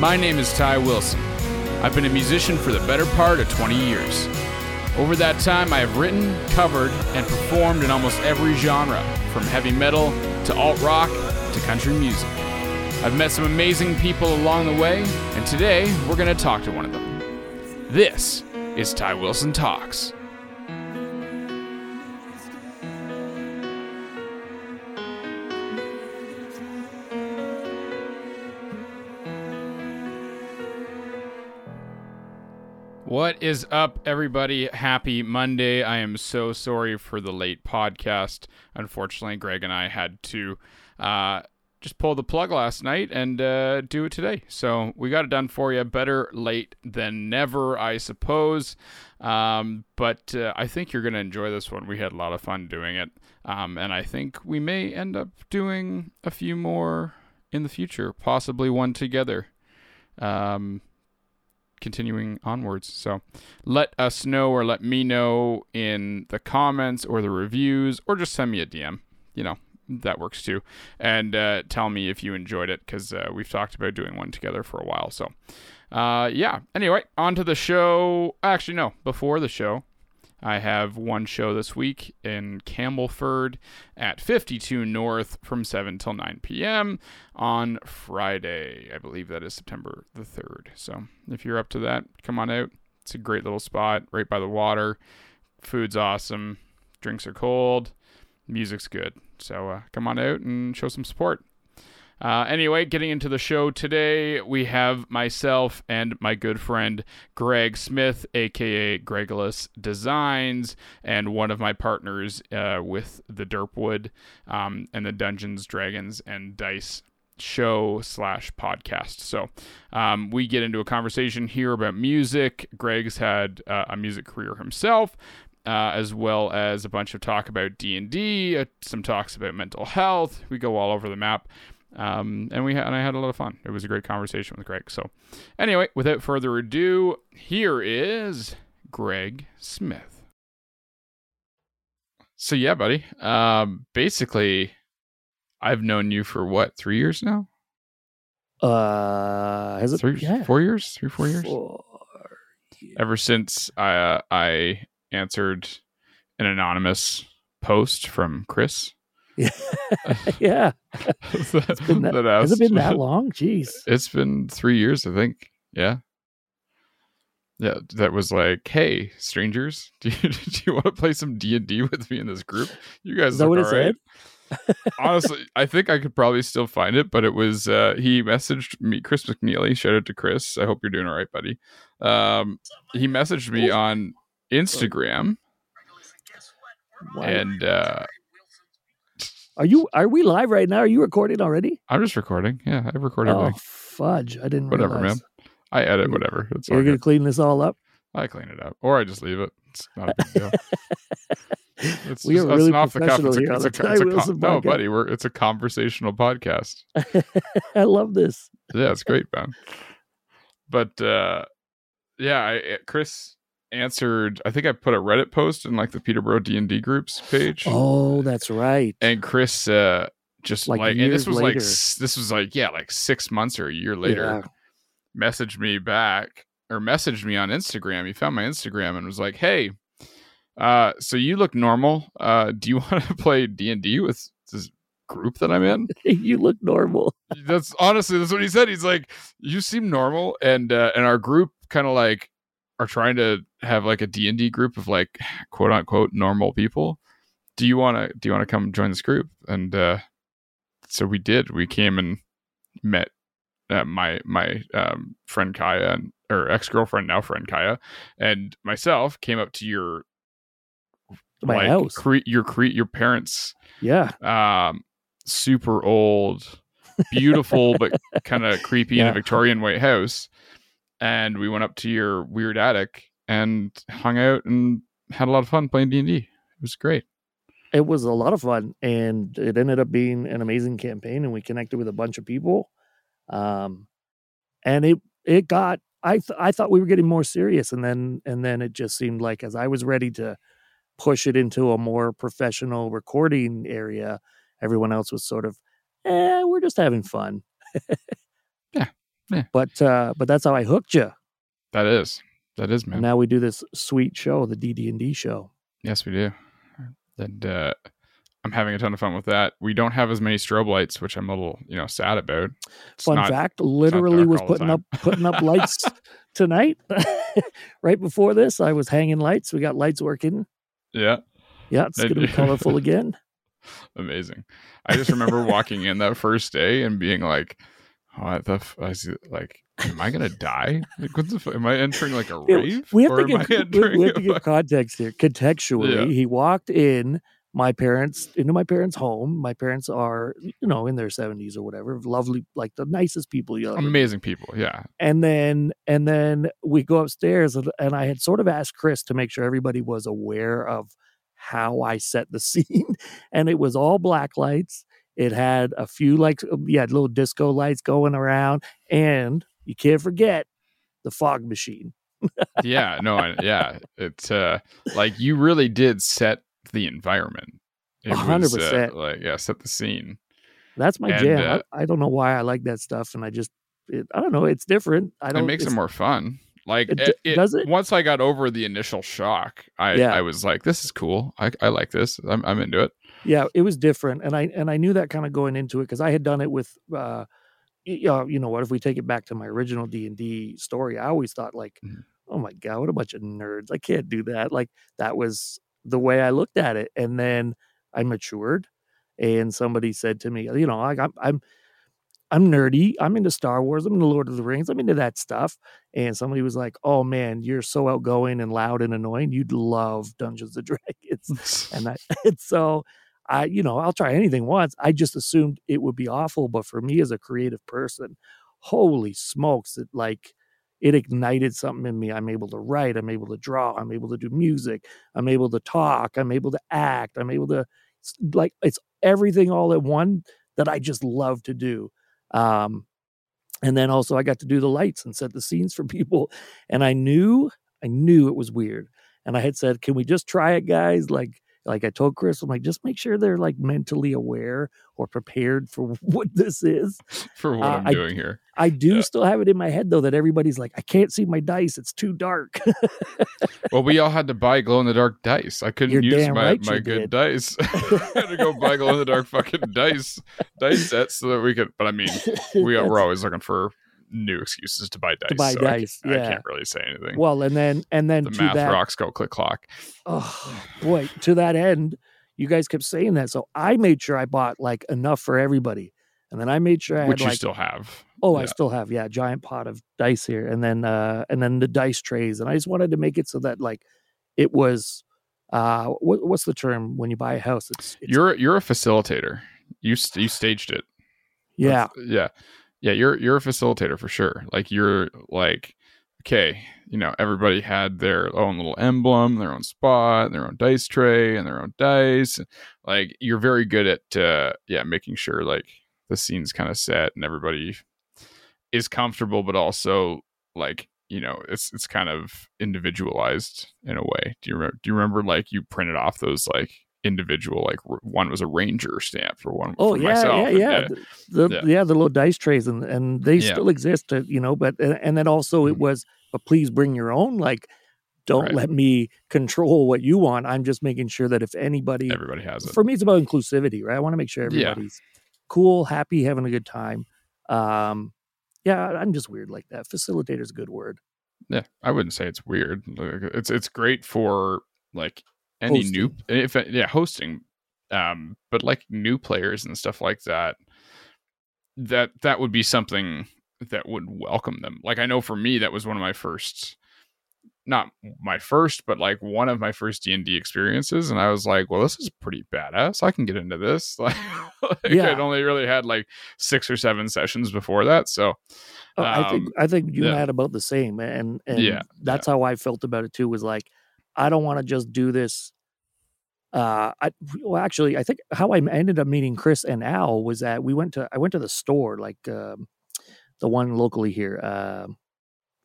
My name is Ty Wilson. I've been a musician for the better part of 20 years. Over that time, I have written, covered, and performed in almost every genre, from heavy metal to alt rock to country music. I've met some amazing people along the way, and today we're going to talk to one of them. This is Ty Wilson Talks. Is up, everybody? Happy Monday. I am so sorry for the late podcast. Unfortunately, Greg and I had to uh, just pull the plug last night and uh, do it today. So we got it done for you. Better late than never, I suppose. Um, but uh, I think you're going to enjoy this one. We had a lot of fun doing it. Um, and I think we may end up doing a few more in the future, possibly one together. Um, continuing onwards. So let us know or let me know in the comments or the reviews or just send me a DM. You know, that works too. And uh, tell me if you enjoyed it because uh, we've talked about doing one together for a while. So, uh, yeah. Anyway, on to the show. Actually, no, before the show, I have one show this week in Campbellford at 52 North from 7 till 9 p.m. on Friday. I believe that is September the 3rd. So if you're up to that, come on out. It's a great little spot right by the water. Food's awesome. Drinks are cold. Music's good. So uh, come on out and show some support. Uh, anyway, getting into the show today, we have myself and my good friend Greg Smith, aka Gregulus Designs, and one of my partners uh, with the Derpwood um, and the Dungeons, Dragons, and Dice show slash podcast. So um, we get into a conversation here about music. Greg's had uh, a music career himself. Uh, as well as a bunch of talk about D&D, uh, some talks about mental health. We go all over the map. Um, and we had, and I had a lot of fun. It was a great conversation with Greg. So, anyway, without further ado, here is Greg Smith. So yeah, buddy. Um, basically, I've known you for what three years now? Uh, has it Three, yeah. four years, three, four years. Four Ever since I uh, I answered an anonymous post from Chris. yeah. that, Been that- that has it been that long? Jeez. It's been three years, I think. Yeah. Yeah, that was like, hey, strangers, do you, do you want to play some D and D with me in this group? You guys look all right. Honestly, I think I could probably still find it, but it was uh, he messaged me, Chris McNeely. Shout out to Chris. I hope you're doing all right, buddy. Um, he messaged me on Instagram, Wow. and uh, Are you? Are we live right now? Are you recording already? I'm just recording. Yeah, I recorded. Oh like, fudge! I didn't. whatever, realize. man. I edit whatever. It's You're gonna good. clean this all up. I clean it up, or I just leave it. It's not a big deal. It's We just, are really off the cuff. It's a, professional here it's a, it's a no, buddy. We're it's a conversational podcast. I love this. Yeah, it's great, man. But uh yeah, I, Chris answered. I think I put a Reddit post in like the Peterborough D and D groups page. Oh, that's right. and Chris uh just Like like, and this was like later. s- this was like yeah like six months or a year later Yeah. messaged me back or messaged me on Instagram. He found my Instagram and was like, "Hey, uh, so you look normal. Uh, do you want to play D and D with this group that I'm in?" you look normal. that's honestly that's what he said. He's like, "You seem normal," and uh, and our group kind of like are trying to have like a D and D group of like quote unquote normal people. Do you want to do you want to come join this group? And uh, so we did. We came and met uh, my my um, friend Kaya and or ex girlfriend now friend Kaya and myself came up to your My like, house. cre- your cre- your parents yeah. um super old beautiful but kind of creepy in a victorian white house and we went up to your weird attic and hung out and had a lot of fun playing d&d it was great. It was a lot of fun and it ended up being an amazing campaign and we connected with a bunch of people um and it it got i th- i thought we were getting more serious and then and then it just seemed like as i was ready to push it into a more professional recording area everyone else was sort of eh we're just having fun Yeah. But uh, but that's how I hooked you. That is. That is, And man. now we do this sweet show, the DD and D show. Yes, we do. And uh, I'm having a ton of fun with that. We don't have as many strobe lights, which I'm a little, you know, sad about. It's Fun not- fact: literally was putting up putting up lights tonight. right before this, I was hanging lights. We got lights working. Yeah, Yeah, it's gonna be colorful again. amazing. I just remember walking in that first day and being like, "What the? F-? I see, like, am I gonna die? Like, what the? F- am I entering like a rave? we have to give, we- we have to give context here. Contextually, Yeah. he walked in my parents into my parents' home. My parents are, you know, in their seventies or whatever. Lovely, like the nicest people you amazing people? Yeah, And then and then we go upstairs and, and I had sort of asked Chris to make sure everybody was aware of how I set the scene. And it was all black lights. It had a few like yeah, little disco lights going around. And you can't forget the fog machine. yeah, no, I, yeah. It's uh, like you really did set the environment. Hundred uh, percent. like yeah, set the scene. That's my And, jam. uh, I, I don't know why I like that stuff, and I just it, I don't know. It's different. I don't. it makes it more fun. Like It it, does it? Once I got over the initial shock, I Yeah. I was like, this is cool. I I like this. I'm I'm into it. Yeah, it was different, and I and I knew that kind of going into it because I had done it with. uh you know what? If we take it back to my original D and D story, I always thought like, Mhm. "Oh my god, what a bunch of nerds! I can't do that." Like that was the way I looked at it, and then I matured, and somebody said to me, "You know, like I'm I'm I'm nerdy. I'm into Star Wars. I'm into Lord of the Rings. I'm into that stuff." And somebody was like, "Oh man, you're so outgoing and loud and annoying. You'd love Dungeons and Dragons." and I and so I you know I'll try anything once. I just assumed it would be awful, but for me as a creative person, holy smokes, it like it ignited something in me. I'm able to write. I'm able to draw. I'm able to do music. I'm able to talk. I'm able to act. I'm able to s- like it's everything all at one that I just love to do. Um, and then also I got to do the lights and set the scenes for people. And I knew, I knew it was weird. And I had said, "Can we just try it, guys?" Like, like I told Chris, I'm like, just make sure they're like mentally aware or prepared for what this is. For what Uh, I'm I- doing here. I do Yeah. still have it in my head though that everybody's like, I can't see my dice; it's too dark. Well, we all had to buy glow in the dark dice. I couldn't You're use my, right my good did. dice. I had to go buy glow in the dark fucking dice dice sets so that we could. But I mean, we are, we're always looking for new excuses to buy dice. To buy so I can't- dice, I, yeah. can't really say anything. well, and then and then the to math that, rocks go click clock. oh boy, to that end, you guys kept saying that, so I made sure I bought like enough for everybody, and then I made sure I which had you like still have. Oh, I still have, yeah, giant pot of dice here, and then uh and then the dice trays, and I just wanted to make it so that like it was uh what, what's the term when you buy a house? It's, it's You're you're a facilitator. You you staged it. yeah, That's- yeah, yeah. You're you're a facilitator for sure. Like you're like, okay, you know, everybody had their own little emblem, their own spot, their own dice tray, and their own dice. Like you're very good at uh, yeah, making sure like the scene's kind of set and everybody is comfortable, but also like you know it's it's kind of individualized in a way. Do you remember? Do you remember like you printed off those like individual like one was a ranger stamp for one oh for yeah, myself yeah, and, yeah, the, the- Yeah. yeah, the little dice trays, and and they Yeah. still exist, uh, you know. But and, and then also it Mhm. was, but please bring your own. Like, don't Right. let me control what you want. I'm just making sure that if anybody, everybody has it for me, it's about inclusivity, right? I want to make sure Yeah. everybody's cool, happy, having a good time. Um, yeah, I'm just weird like that. Facilitator's a good word. Yeah, I wouldn't say it's weird. It's it's great for like any new if yeah hosting, um, but like new players and stuff like that. That that would be something that would welcome them. Like I know for me, that was one of my first, not my first, but like one of my first D and D experiences, and I was like, well, this is pretty badass. I can get into this. Like, Yeah. I'd only really had like six or seven sessions before that, so Oh, I think Um, I think you yeah. had about the same, and and Yeah, that's how I felt about it too. Was like, I don't want to just do this. Uh, I well, actually, I think how I ended up meeting Chris and Al was that we went to I went to the store, like um, the one locally here. Um,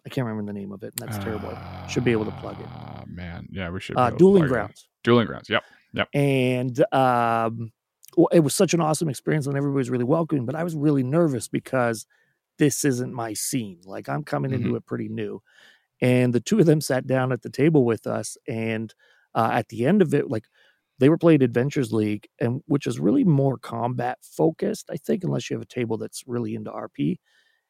I can't remember the name of it, and that's terrible. Should be able to plug it. Ah, man, yeah, we should. Uh, Dueling plug it. Grounds. Dueling grounds. Yep. Yep. and um, well, it was such an awesome experience, and everybody was really welcoming. But I was really nervous because this isn't my scene. Like I'm coming Mhm. into it pretty new. And the two of them sat down at the table with us. And uh, at the end of it, like they were playing Adventures League, and which is really more combat focused, I think, unless you have a table that's really into RP.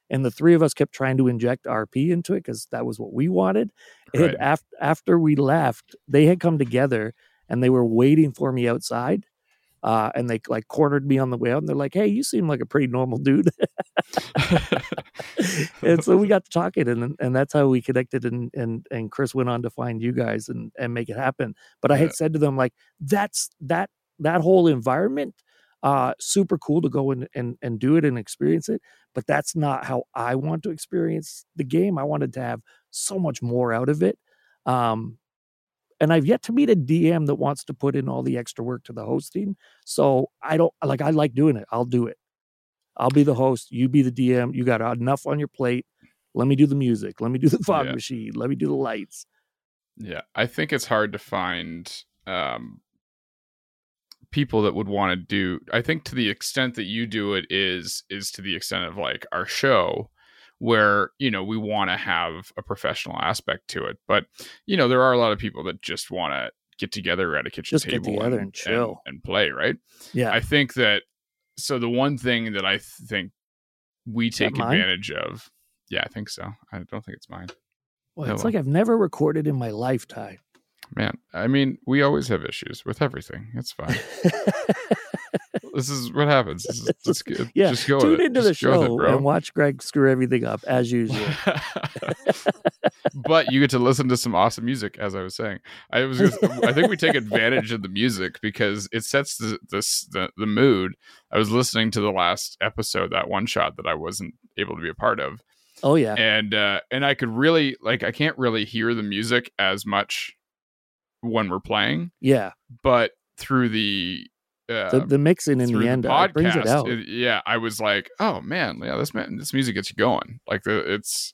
And the three of us kept trying to inject RP into it because that was what we wanted. And Right. after after we left, they had come together and they were waiting for me outside. Uh, and they like cornered me on the way out, and they're like, "Hey, you seem like a pretty normal dude." and so we got to talking, and and that's how we connected. And and and Chris went on to find you guys and and make it happen. But I Yeah. had said to them like, "That's that that whole environment, uh, super cool to go and and and do it and experience it." But that's not how I want to experience the game. I wanted to have so much more out of it. Um, and I've yet to meet a DM that wants to put in all the extra work to the hosting. So I don't like. I like doing it. I'll do it. I'll be the host. You be the DM. You got enough on your plate. Let me do the music. Let me do the fog Yeah. machine. Let me do the lights. Yeah, I think it's hard to find um, people that would want to do. I think to the extent that you do it is is to the extent of like our show, where you know we want to have a professional aspect to it. But you know there are a lot of people that just want to get together at a kitchen Just get table together and chill. and, play. Right. Yeah. I think that. So the one thing that I think we take advantage of. Yeah, I think so. I don't think it's mine. well, it's like I've never recorded in my lifetime. Man, I mean, we always have issues with everything. It's fine. this is what happens. This is, that's good. yeah. Just go Tune into the Just it, show bro. and watch Greg screw everything up as usual. but you get to listen to some awesome music, as I was saying. I was, gonna, I think we take advantage of the music because it sets the, the the the mood. I was listening to the last episode, that one shot that I wasn't able to be a part of, oh yeah. and uh, and I could really like I can't really hear the music as much when we're playing, Yeah. but through the uh, The, the mixing in the end uh, podcast, brings it out. it- yeah, I was like, oh man, yeah, this man, this music gets you going. Like the, it's,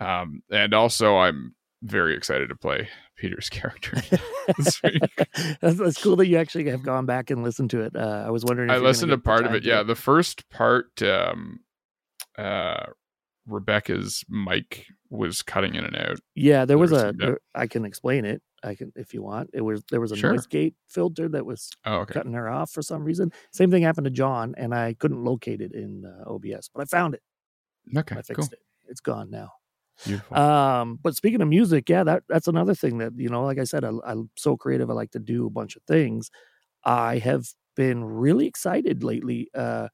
um, and also I'm very excited to play Peter's character. this that's, that's cool that you actually have gone back and listened to it. Uh, I was wondering. If I listened to part of it. to- Yeah, the first part, um, uh, Rebecca's mic was cutting in and out. Yeah, there was There was a. there- I can explain it. I can if you want. It was there was a Sure. noise gate filter that was Oh, okay. cutting her off for some reason. Same thing happened to John, and I couldn't locate it in uh, OBS, but I found it. Okay. I Cool. fixed it. It's gone now. Beautiful. Um, but speaking of music, yeah, that that's another thing that you know, like I said, I, I'm so creative. I like to do a bunch of things. I have been really excited lately uh,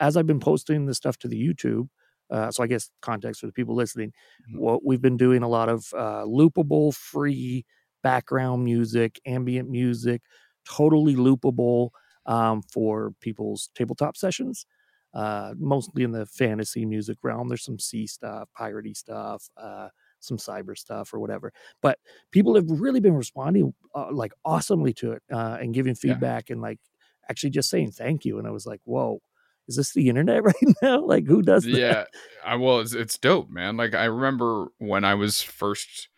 as I've been posting the stuff to the YouTube. Uh, so I guess context for the people listening, Mhm. what we've been doing a lot of uh, loopable, free background music, ambient music, totally loopable um, for people's tabletop sessions uh, mostly in the fantasy music realm. There's some sea stuff, piratey stuff, uh, some cyber stuff, or whatever. But people have really been responding uh, like awesomely to it uh, and giving Yeah. feedback and like actually just saying thank you. And I was like, whoa, is this the internet right now? like, who does that? yeah I, well it's, it's dope man like i remember when i was first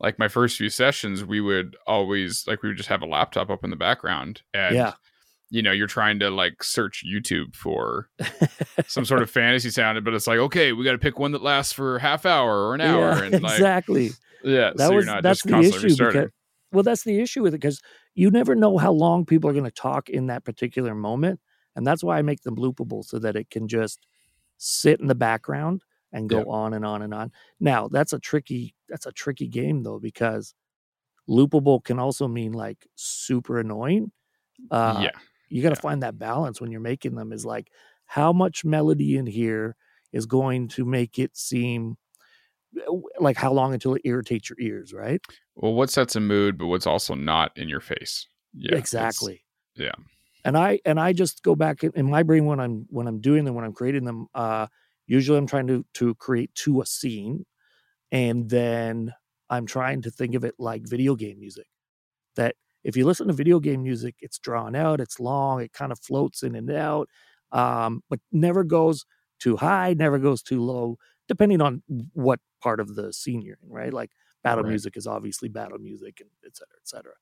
like my first few sessions we would always like we would just have a laptop up in the background and Yeah. you know you're trying to like search youtube for some sort of fantasy sound but it's like okay we got to pick one that lasts for a half hour or an hour Yeah, and like exactly. yeah That so was you're not that's just the issue restarting because well, that's the issue with it because you never know how long people are going to talk in that particular moment, and that's why I make them loopable so that it can just sit in the background and go Yeah. on and on and on. Now that's a tricky that's a tricky game though because loopable can also mean like super annoying. Uh, yeah you got to Yeah. find that balance when you're making them is like how much melody in here is going to make it seem uh, like how long until it irritates your ears right well what sets a mood but what's also not in your face yeah exactly yeah. and i and i just go back in, in my brain when i'm when i'm doing them when i'm creating them uh usually i'm trying to to create to a scene and then i'm trying to think of it like video game music. That if you listen to video game music it's drawn out it's long it kind of floats in and out um but never goes too high never goes too low depending on what part of the scene you're in right? Like battle Right. music is obviously battle music and et cetera et cetera.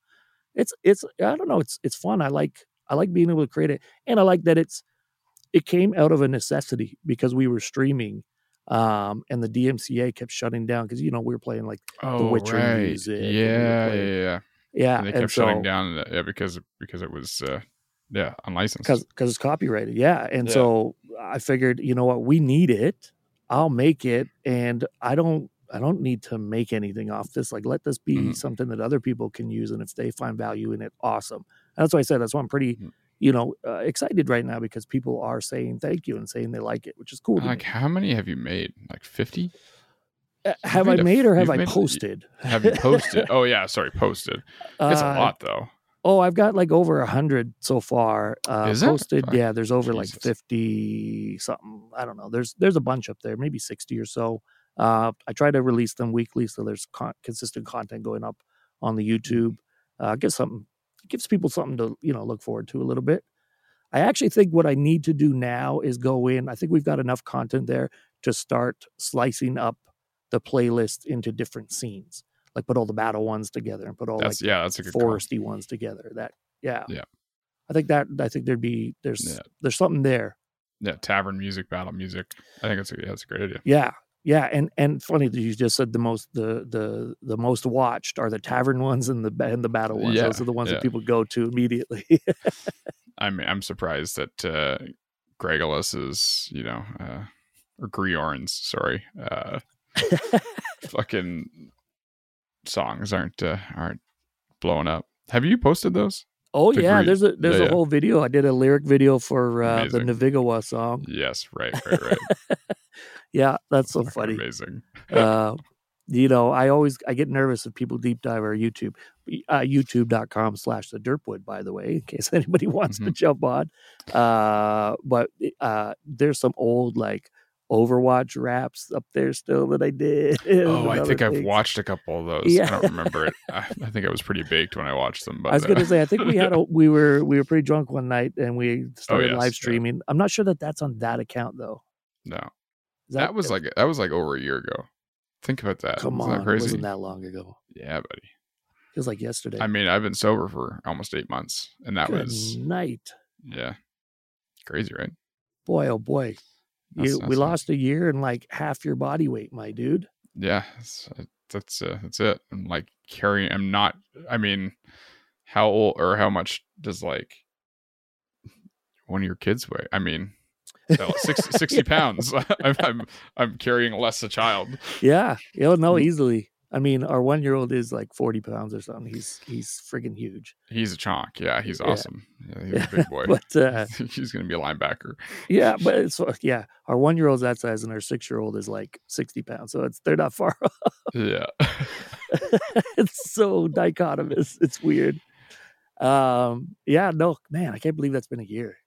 It's it's i don't know it's it's fun i like i like being able to create it and i like that it's it came out of a necessity because we were streaming um, and the DMCA kept shutting down because you know we were playing like oh, Witcher right. music and we Yeah, yeah, yeah. yeah, And they and kept so shutting down yeah, because because it was uh, yeah unlicensed. because because it's copyrighted, yeah. And Yeah. so I figured, you know what, we need it. I'll make it, and I don't I don't need to make anything off this. Like let this be Mhm. something that other people can use, and if they find value in it, awesome. And that's why I said that's why I'm pretty. Mhm. You know, uh, excited right now because people are saying thank you and saying they like it, which is cool. like how many have you made? Like fifty? Uh, have made I a- made or have I posted? Have you posted? oh yeah, sorry, posted. It's a Uh, lot though. Oh, I've got like over a hundred so far. Uh, Is posted? Fuck. Yeah, there's over like fifty something. I don't know. There's there's a bunch up there, maybe sixty or so. Uh, I try to release them weekly, so there's con- consistent content going up on the YouTube. Uh, gives something gives people something to you know look forward to a little bit. I actually think what I need to do now is go in. I think we've got enough content there to start slicing up the playlist into different scenes. Like put all the battle ones together and put all That's like yeah, that's a good foresty ones together. That yeah. Yeah. I think that I think there'd be there's Yeah. there's something there. Yeah, tavern music, battle music. I think that's a, yeah, that's a great idea. Yeah. Yeah, and and funny that you just said the most the the the most watched are the tavern ones and the and the battle ones. Yeah, Those are the ones yeah. that people go to immediately. I'm I'm surprised that uh Gregolas is, you know, uh or Griorns, sorry. Uh fucking songs aren't uh, aren't blowing up. Have you posted those? oh To yeah, agree. there's a there's Yeah, a whole video. I did a lyric video for uh, the. Navigawa song. Yes, right, right, right. Yeah, that's so funny. Amazing. uh, you know, I always I get nervous if people deep dive our YouTube. Uh, YouTube.com slash the Dirtwood, by the way, in case anybody wants Mm-hmm. to jump on. Uh, but uh, there's some old like Overwatch raps up there still that I did. Oh, I think other I've watched a couple of those. Yeah. I don't remember it. I, I think I was pretty baked when I watched them. But I was uh, gonna say, I think we had a we were we were pretty drunk one night and we started Oh, yes, live yeah. streaming. I'm not sure that that's on that account though. no. Is That, was like that was like over a year ago. Think about that. come Isn't on, that crazy? wasn't that long ago? Yeah, buddy. Feels like yesterday. I mean, I've been sober for almost eight months, and that Good was night. yeah, crazy, right? boy oh boy That's- you, we nice. lost a year and like half your body weight my dude Yeah, that's that's, uh, that's it. I'm like carrying. I'm not. I mean, how old or how much does like one of your kids weigh? I mean, no, 60, 60 pounds. I'm, I'm I'm carrying less a child. yeah you'll know Mm. easily i mean our one year old is like 40 pounds or something he's he's friggin' huge He's a chonk. Yeah, he's Yeah. awesome. Yeah, he's a big boy. but uh he's gonna be a linebacker. yeah but it's yeah our one year old's that size and our six year old is like 60 pounds so it's they're not far off Yeah. it's so dichotomous it's weird um yeah no man i can't believe that's been a year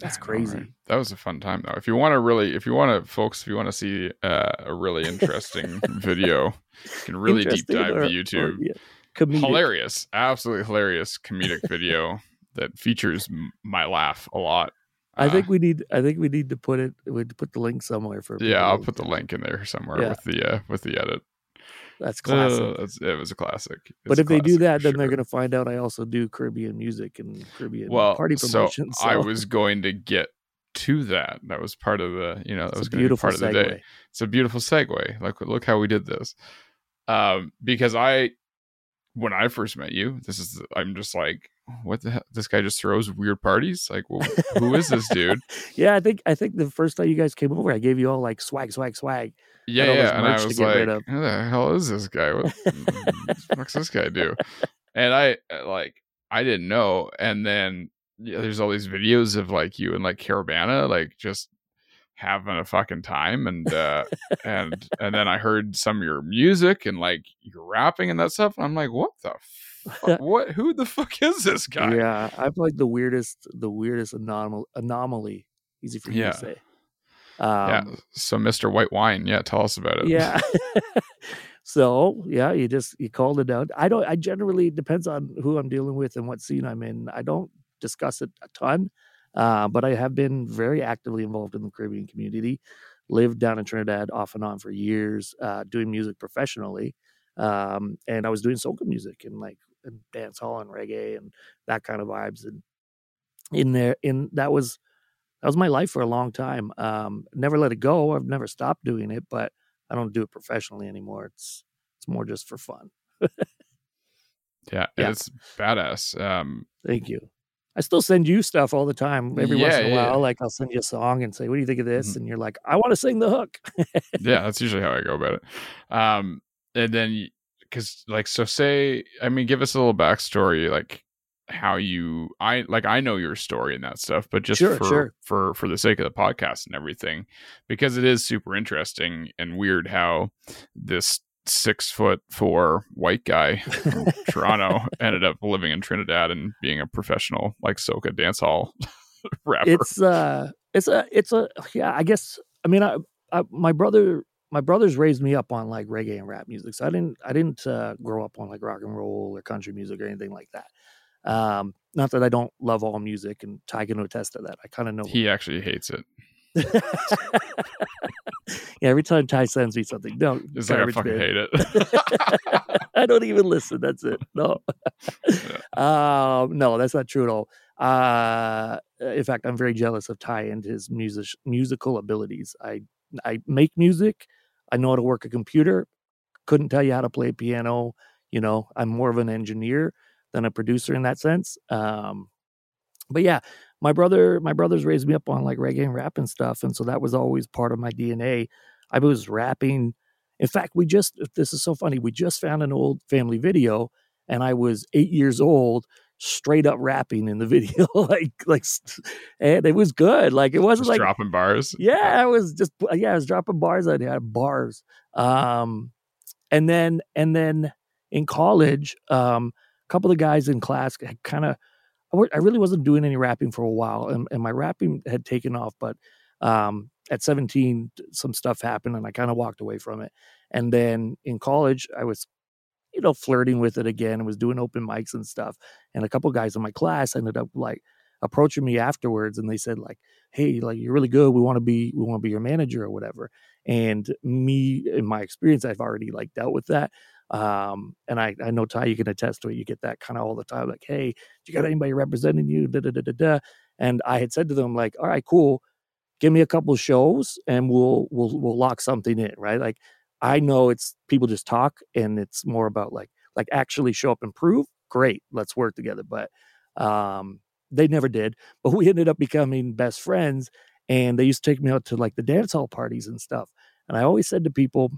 that's I know, crazy? That was a fun time though. If you want to really, if you want to, folks, if you want to see uh, a really interesting video, you can really deep dive or- the or, YouTube. yeah, comedic. hilarious, absolutely hilarious comedic video that features my laugh a lot. I Uh, think we need. I think we need to put it. We put the link somewhere for. yeah, I'll put the link in there somewhere Yeah. with the uh, with the edit. That's classic. Uh, it's- it was a classic. It's but if they do that, then they're going to find out I also do Caribbean music and Caribbean well party so promotion. So, i was going to get to that that was part of the you know that it's was going to be beautiful part of the day it's a beautiful segue like look how we did this um because i when i first met you this is i'm just like what the hell this guy just throws weird parties like well, who is this dude Yeah, I think I think the first time you guys came over, I gave you all like swag, swag, swag. Yeah yeah and i was like who the hell is this guy what the fuck's this guy do and i uh, like i didn't know and then yeah, there's all these videos of like you and like Caravana like just having a fucking time and uh and and then I heard some of your music and like you're rapping and that stuff and I'm like what the fuck what who the fuck is this guy Yeah, I'm like the weirdest, the weirdest anomal- anomaly. Easy for you Yeah. to say. Yeah Um, so Mr. White Wine yeah tell us about it yeah. so yeah, you just you called it out. I don't. I generally depends on who I'm dealing with and what scene I'm in. I don't discuss it a ton, uh, but I have been very actively involved in the Caribbean community. Lived down in Trinidad off and on for years, uh, doing music professionally, um, and I was doing soca music and like and dance hall and reggae and that kind of vibes. And in there, in that was that was my life for a long time. Um, never let it go. I've never stopped doing it, but I don't do it professionally anymore. It's it's more just for fun. yeah, Yeah. it's badass. Um, Thank you. I still send you stuff all the time. Every once in a yeah, while, yeah. like I'll send you a song and say, "What do you think of this?" Mhm. And you're like, "I want to sing the hook." yeah, that's usually how I go about it. Um, and then because like so, say I mean, give us a little backstory, like how you I like I know your story and that stuff, but just Sure, for sure. for for the sake of the podcast and everything, because it is super interesting and weird how this six foot four white guy from Toronto ended up living in Trinidad and being a professional like soca dance hall rapper. it's uh it's a it's a yeah i guess i mean I, I my brother my brothers raised me up on like reggae and rap music so i didn't i didn't uh, grow up on like rock and roll or country music or anything like that um not that i don't love all music and ty can attest to that i kind of know he actually hates it. yeah every time ty sends me something no It's like I fucking hate it. I don't even listen. That's it. No. um, no, that's not true at all. Uh, in fact, I'm very jealous of Ty and his music musical abilities. I I make music. I know how to work a computer. Couldn't tell you how to play piano. You know, I'm more of an engineer than a producer in that sense. Um, but yeah, my brother, my brothers raised me up on like reggae and rap and stuff, and so that was always part of my DNA. I was rapping. In fact, we just this is so funny. We just found an old family video, and I was eight years old, straight up rapping in the video, like like, and it was good. Like it wasn't Just like dropping bars. yeah, I was just yeah, I was dropping bars. I had bars. Um, and then and then in college, um, couple of guys in class kind of. I really wasn't doing any rapping for a while, and, and my rapping had taken off. But um, at 17, some stuff happened, and I kind of walked away from it. And then in college, I was, you know, flirting with it again, and was doing open mics and stuff. And a couple guys in my class ended up like approaching me afterwards, and they said like, "Hey, like you're really good. We want to be, we want to be your manager or whatever." And me, in my experience, I've already like dealt with that. Um, and I, I know Ty, you can attest to it. You get that kind of all the time, like, "Hey, do you got anybody representing you?" Da, da, da, da, da. And I had said to them, like, all right, cool. Give me a couple shows and we'll we'll we'll lock something in, right? Like I know it's people just talk and it's more about like like actually show up and prove. Great, let's work together. But um they never did. But we ended up becoming best friends and they used to take me out to like the dance hall parties and stuff. And I always said to people,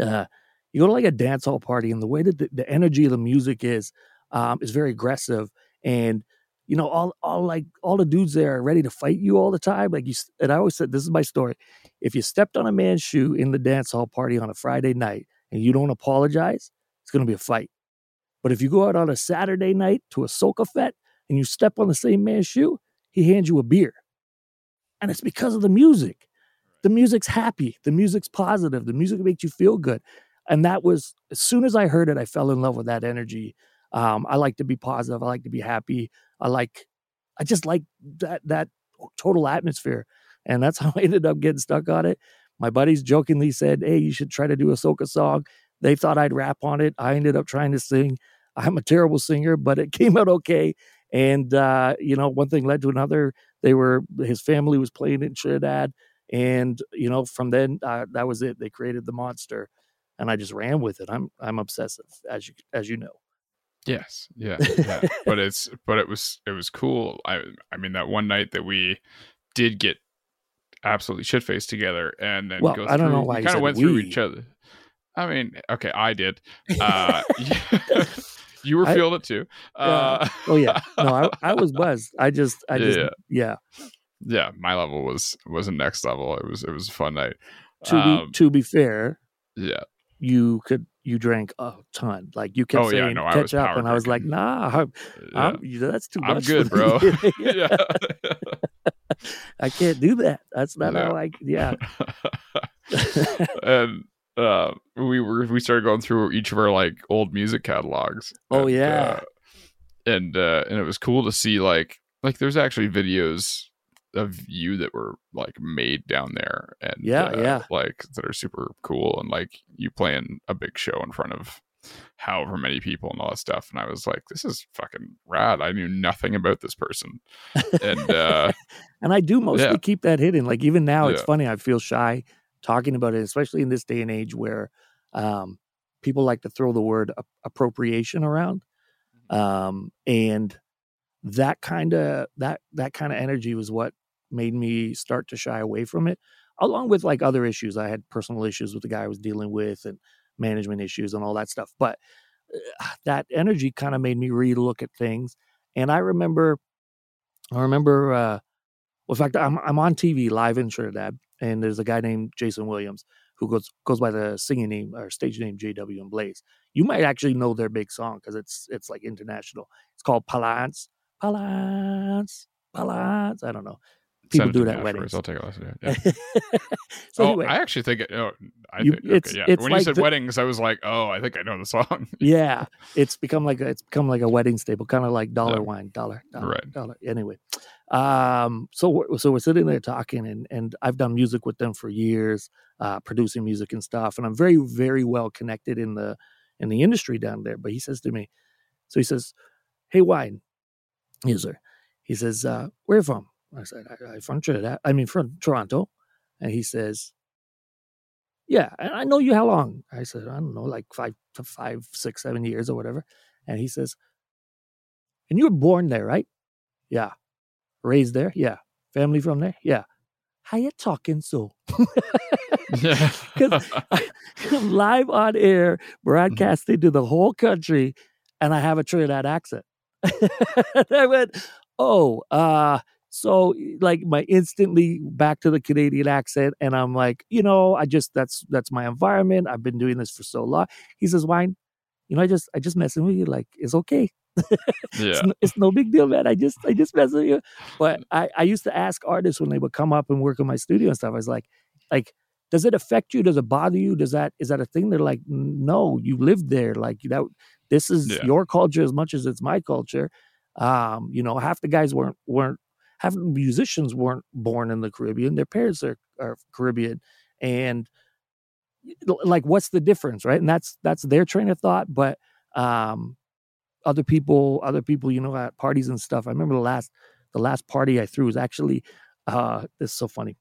uh, you go to like a dance hall party and the way that the, the energy of the music is um, is very aggressive and you know all all like all the dudes there are ready to fight you all the time like you and i always said this is my story if you stepped on a man's shoe in the dance hall party on a friday night and you don't apologize it's going to be a fight but if you go out on a saturday night to a soca fete and you step on the same man's shoe he hands you a beer and it's because of the music the music's happy the music's positive the music makes you feel good and that was as soon as i heard it i fell in love with that energy. Um, i like to be positive i like to be happy i like i just like that that total atmosphere. And that's how i ended up getting stuck on it. My buddies jokingly said hey you should try to do a soca song. They thought i'd rap on it. I ended up trying to sing. I'm a terrible singer but it came out okay. And uh, you know one thing led to another. They were his family was playing in trinidad and you know from then uh, that was it. They created the monster and i just ran with it i'm i'm obsessive as you as you know Yes, yeah, yeah. but it's but it was it was cool. I I mean that one night that we did get absolutely shit faced together, and then Well, go I don't know why we kind of went through each other. I mean, okay, I did. Uh, you were feeling it too. Uh, oh yeah no i, I was buzzed i just i just Yeah. yeah, yeah, my level was was a next level. It was it was a fun night. to Um, be to be fair Yeah, you could you drank a ton like you kept Oh, yeah, saying no, catch up and i was like nah I'm, yeah. I'm- that's too much. I'm good, bro. yeah, i can't do that that's not Yeah. how i yeah and uh, we were we started going through each of our like old music catalogs. Oh, and, yeah. uh, and uh, and it was cool to see like like there's actually videos of you that were like made down there and Yeah, uh, yeah. like that are super cool and like you playing a big show in front of however many people and all that stuff. And I was like, this is fucking rad. I knew nothing about this person. And uh and I do mostly Yeah. keep that hidden. Like even now, it's Yeah. funny. I feel shy talking about it, especially in this day and age where um, people like to throw the word ap- appropriation around, Mm-hmm. um, and that kind of that that kind of energy was what made me start to shy away from it. Along with like other issues, I had personal issues with the guy I was dealing with, and management issues and all that stuff. But uh, that energy kind of made me relook at things. And I remember, I remember. Uh, well, in fact, I'm I'm on TV live in Trinidad, and there's a guy named Jason Williams who goes goes by the singing name or stage name JW and Blaze. You might actually know their big song because it's it's like international. It's called Palance, Palance, Palance. I don't know. People do it at weddings. I'll take a listen to it. Yeah. so oh, anyway, I actually think it. Oh, I You- think, it's- okay, yeah. it's when you said the- weddings, I was like, oh, I think I know the song. yeah, it's become like a, it's become like a wedding staple, kind of like dollar Yeah. wine, dollar, dollar, Right. dollar. Anyway, um, so we're, so we're sitting there talking, and and I've done music with them for years, uh, producing music and stuff, and I'm very very well connected in the in the industry down there. But he says to me, so he says, "Hey, wine, user. He says, uh, "Where you from?" I said, I, "I'm from Trinidad. I mean, from Toronto," and he says. Yeah, and I know you how long? I said, I don't know, like five to five, six, seven years or whatever. And he says, And you were born there, right? Yeah. Raised there? Yeah. Family from there? Yeah. How you talking so? yeah. 'Cause I'm live on air, broadcasting to the whole country, and I have a Trinidad accent. And I went, oh, uh, so like my instantly back to the Canadian accent, and I'm like, you know, I just that's that's my environment. I've been doing this for so long. He says, Wine, you know, I just I just messing with you. Like, it's okay. yeah. It's, no, it's no big deal, man. I just I just mess with you. But I, I used to ask artists when they would come up and work in my studio and stuff. I was like, like, does it affect you? Does it bother you? Does that is that a thing? They're like, no, you lived there. Like that. This is Yeah. your culture as much as it's my culture. Um, you know, half the guys weren't weren't half the musicians weren't born in the Caribbean. Their parents are are Caribbean, and like, what's the difference, right? And that's that's their train of thought. But um, other people, other people, you know, at parties and stuff. I remember the last the last party I threw was actually uh this is so funny.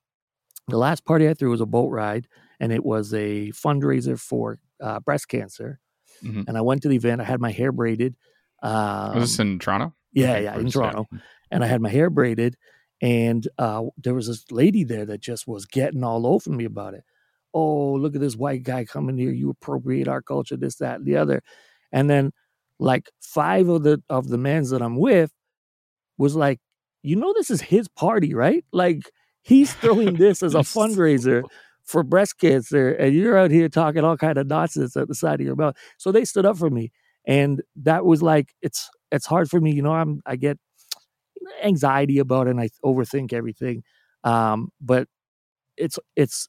The last party I threw was a boat ride and it was a fundraiser for uh, breast cancer. Mhm. And I went to the event. I had my hair braided. Um, was this in Toronto? yeah, yeah, in Toronto. And I had my hair braided, and uh, there was this lady there that just was getting all over me about it. Oh, look at this white guy coming here. You appropriate our culture, this, that, and the other. And then, like five of the of the men that I'm with was like, you know, this is his party, right? Like he's throwing this as a fundraiser for breast cancer, and you're out here talking all kind of nonsense at the side of your mouth. So they stood up for me, and that was like, it's it's hard for me, you know. I'm I get anxiety about it, and I overthink everything. Um, but it's it's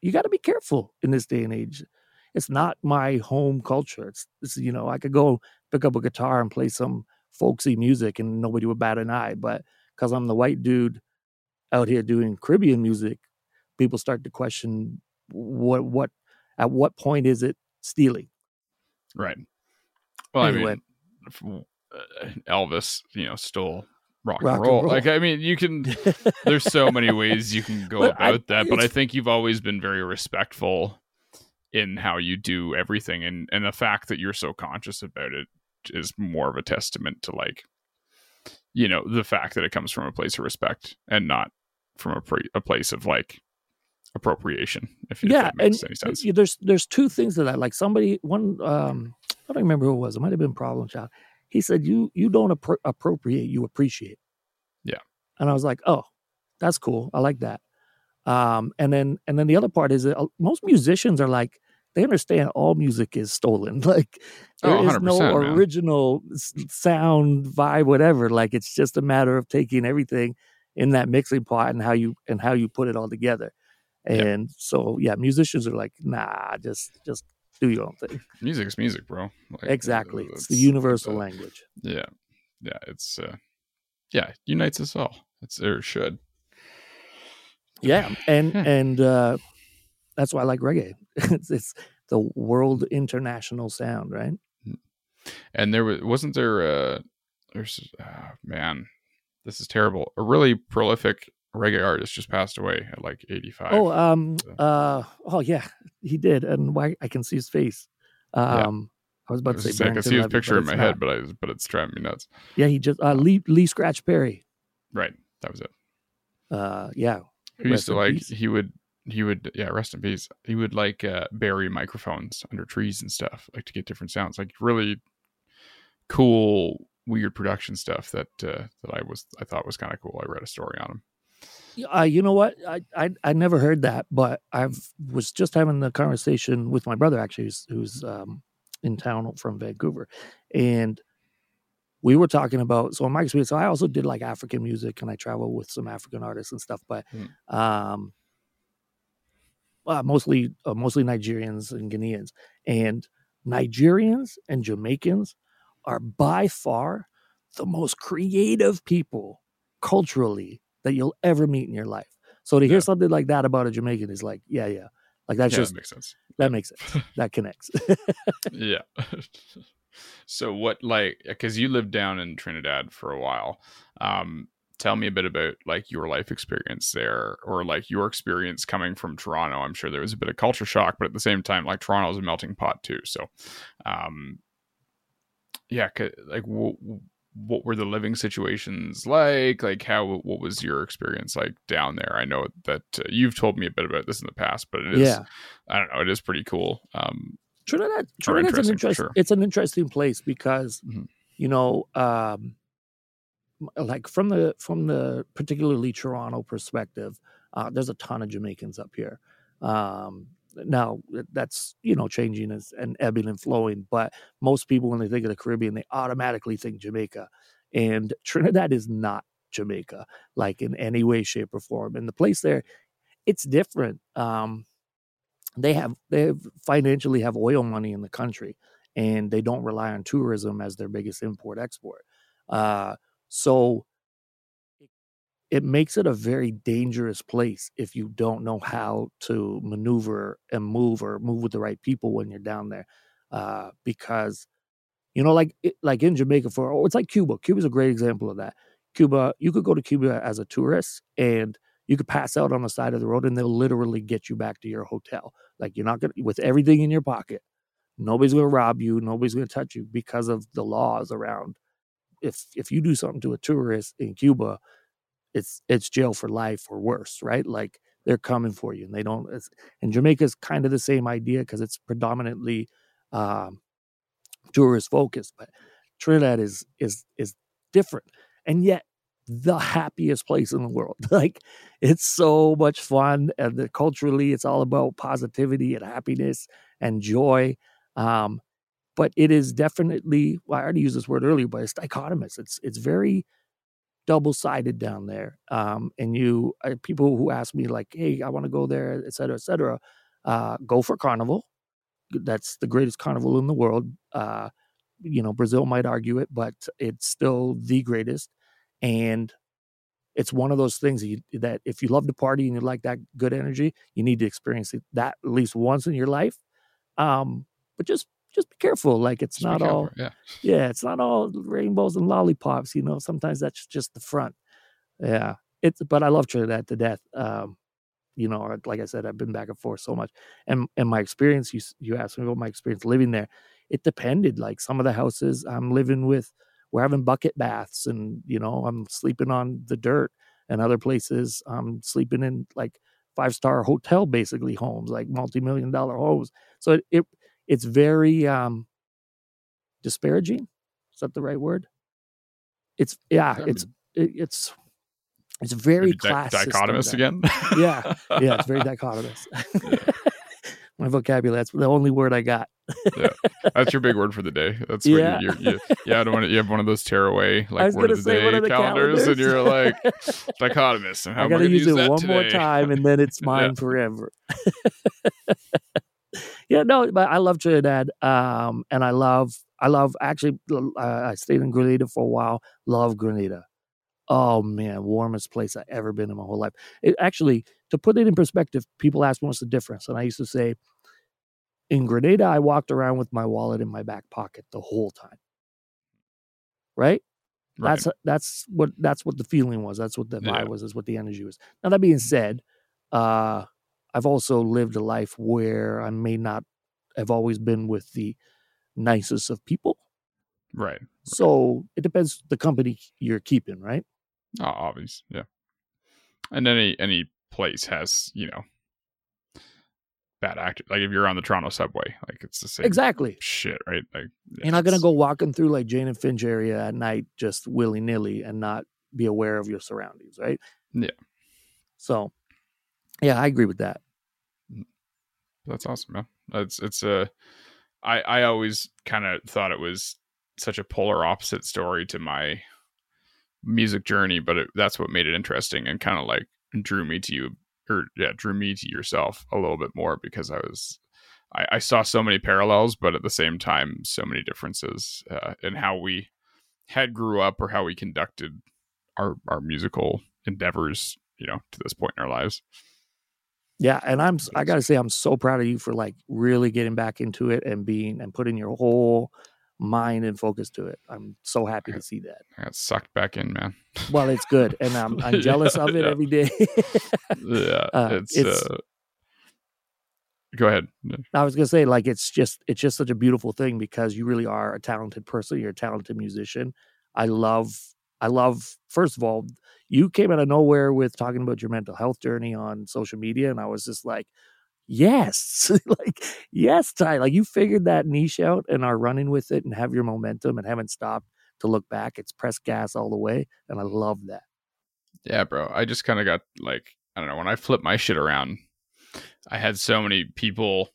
you got to be careful in this day and age. It's not my home culture. It's, it's you know I could go pick up a guitar and play some folksy music, and nobody would bat an eye. But because I'm the white dude out here doing Caribbean music, people start to question what what at what point is it stealing? Right. Well, Anyway. I mean, uh, Elvis, you know, stole rock, Rock and and roll. roll. Like, I mean, you can. There's so many ways you can go But I- about that, but I think you've always been very respectful in how you do everything, and and the fact that you're so conscious about it is more of a testament to like, you know, the fact that it comes from a place of respect and not from a pre- a place of like appropriation. If, if yeah, makes any sense. there's there's two things to that. Like somebody one um I don't remember who it was. It might have been Problem Child. He said you you don't appro- appropriate, you appreciate. Yeah. And I was like, oh, that's cool. I like that. Um, and then and then the other part is that uh, most musicians are like they understand all music is stolen. Like there Oh, is no 100%, man. original sound, vibe, whatever. Like it's just a matter of taking everything in that mixing pot and how you and how you put it all together. Yeah. And so yeah, musicians are like, nah, just just do your own thing. Music's music, bro. Like, Exactly. It's the universal uh, language. Yeah, yeah. It's uh, yeah, unites us all. It's or it should. Yeah. And Yeah. and uh that's why I like reggae. it's it's the world international sound, right? And there was wasn't there a there's oh, man, this is terrible. A really prolific reggae artist just passed away at like 85. Oh, um, uh, oh yeah, he did, and why I can see his face. Um, yeah. I was about to say, I can see his picture in my head, but I but it's driving me nuts. Yeah, he just uh, Lee Lee Scratch Perry. Right, that was it. Uh, yeah. Who used to like peace. he would he would yeah rest in peace. He would like uh, bury microphones under trees and stuff like to get different sounds, like really cool weird production stuff that uh, that I was I thought was kind of cool. I read a story on him. Uh, you know what? I, I I never heard that, but I was just having the conversation with my brother actually, who's, who's um, in town from Vancouver, and we were talking about. So in my experience, so I also did like African music, and I travel with some African artists and stuff, but hmm. um, uh, mostly uh, mostly Nigerians and Ghanaians, and Nigerians and Jamaicans are by far the most creative people culturally that you'll ever meet in your life. So to hear something like that about a Jamaican is like, yeah, yeah. Like that's yeah, just that makes sense. That makes sense. that connects. yeah. so what like because you lived down in Trinidad for a while. Um, tell me a bit about like your life experience there or like your experience coming from Toronto. I'm sure there was a bit of culture shock, but at the same time, like Toronto is a melting pot too. So, um, yeah, like w- what were the living situations like? Like how what was your experience like down there? I know that uh, you've told me a bit about this in the past, but it is yeah. I don't know, it is pretty cool. Um Trinidad Trinidad's an interesting sure. it's an interesting place because mm-hmm. you know um like from the from the particularly Toronto perspective, uh, there's a ton of Jamaicans up here. Um, now that's you know changing and ebbing and flowing but most people when they think of the caribbean they automatically think jamaica and trinidad is not jamaica like in any way shape or form and the place there it's different um, they have they have financially have oil money in the country and they don't rely on tourism as their biggest import export uh, so it makes it a very dangerous place if you don't know how to maneuver and move or move with the right people when you're down there. Uh, because, you know, like like in Jamaica, for oh, it's like Cuba. Cuba's a great example of that. Cuba, you could go to Cuba as a tourist and you could pass out on the side of the road and they'll literally get you back to your hotel. Like you're not gonna with everything in your pocket. Nobody's gonna rob you. Nobody's gonna touch you because of the laws around. If if you do something to a tourist in Cuba, it's it's jail for life or worse, right? Like they're coming for you, and they don't. and Jamaica's kind of the same idea because it's predominantly um, tourist focused, but Trinidad is is is different, and yet the happiest place in the world. like it's so much fun, and the, culturally, it's all about positivity and happiness and joy. Um, but it is definitely well, I already used this word earlier, but it's dichotomous. It's it's very double sided down there. Um, and you uh, people who ask me like, "Hey, I want to go there," et cetera, et cetera. Uh, go for Carnival. That's the greatest carnival in the world. Uh, you know, Brazil might argue it, but it's still the greatest. And it's one of those things that, you, that if you love to party and you like that good energy, you need to experience it, that at least once in your life. Um, but just just be careful. Like it's just not all, yeah. yeah, it's not all rainbows and lollipops. You know, sometimes that's just the front. Yeah, it's. But I love Trinidad to death. Um, you know, like I said, I've been back and forth so much, and and my experience. You you asked me about my experience living there. It depended. Like some of the houses I'm living with, we're having bucket baths, and you know, I'm sleeping on the dirt, and other places I'm sleeping in like five star hotel basically homes, like multi million dollar homes. So it, it it's very um disparaging. Is that the right word? It's yeah, I it's it, it's it's very class di- dichotomous again. yeah, yeah, it's very dichotomous. My vocabulary. That's the only word I got. yeah, that's your big word for the day. That's yeah, you, you, yeah. I don't want to, you have one of those tearaway like word of the day of the calendars, calendars, and you're like dichotomous. And how I got to use it one today? more time, and then it's mine yeah. forever yeah, no, but I love Trinidad, um, and I love, I love actually. Uh, I stayed in Grenada for a while. Love Grenada. Oh man, warmest place I ever been in my whole life. It, actually, to put it in perspective, people ask me what's the difference, and I used to say, in Grenada, I walked around with my wallet in my back pocket the whole time. Right? Right. That's that's what that's what the feeling was. That's what the vibe Yeah. was. That's what the energy was. Now that being said, uh, I've also lived a life where I may not have always been with the nicest of people. right. So it depends the company you're keeping, right? Oh, obvious. Yeah. And any any place has you know bad actors. Like if you're on the Toronto subway, like it's the same Exactly. shit, right? Like yeah, You're not gonna go walking through like Jane and Finch area at night just willy nilly and not be aware of your surroundings, right? Yeah. So, yeah, I agree with that. That's awesome, man. It's it's a. I I always kind of thought it was such a polar opposite story to my music journey, but it, that's what made it interesting and kind of like drew me to you, or yeah, drew me to yourself a little bit more because I was. I, I saw so many parallels, but at the same time, so many differences uh, in how we had grew up or how we conducted our our musical endeavors, you know, to this point in our lives. Yeah, and I'm I gotta say I'm so proud of you for like really getting back into it and being and putting your whole mind and focus to it. I'm so happy to see that. I got sucked back in, man. Well, it's good, and I'm I'm jealous Yeah, of it yeah. every day. yeah, Uh, it's, it's- uh go ahead. I was gonna say like it's just it's just such a beautiful thing because you really are a talented person. You're a talented musician. I love I love first of all you came out of nowhere with talking about your mental health journey on social media, and I was just like, yes, like yes, Ty, like you figured that niche out and are running with it and have your momentum and haven't stopped to look back. It's press gas all the way, and I love that. Yeah, bro. I just kind of got like I don't know when I flipped my shit around. I had so many people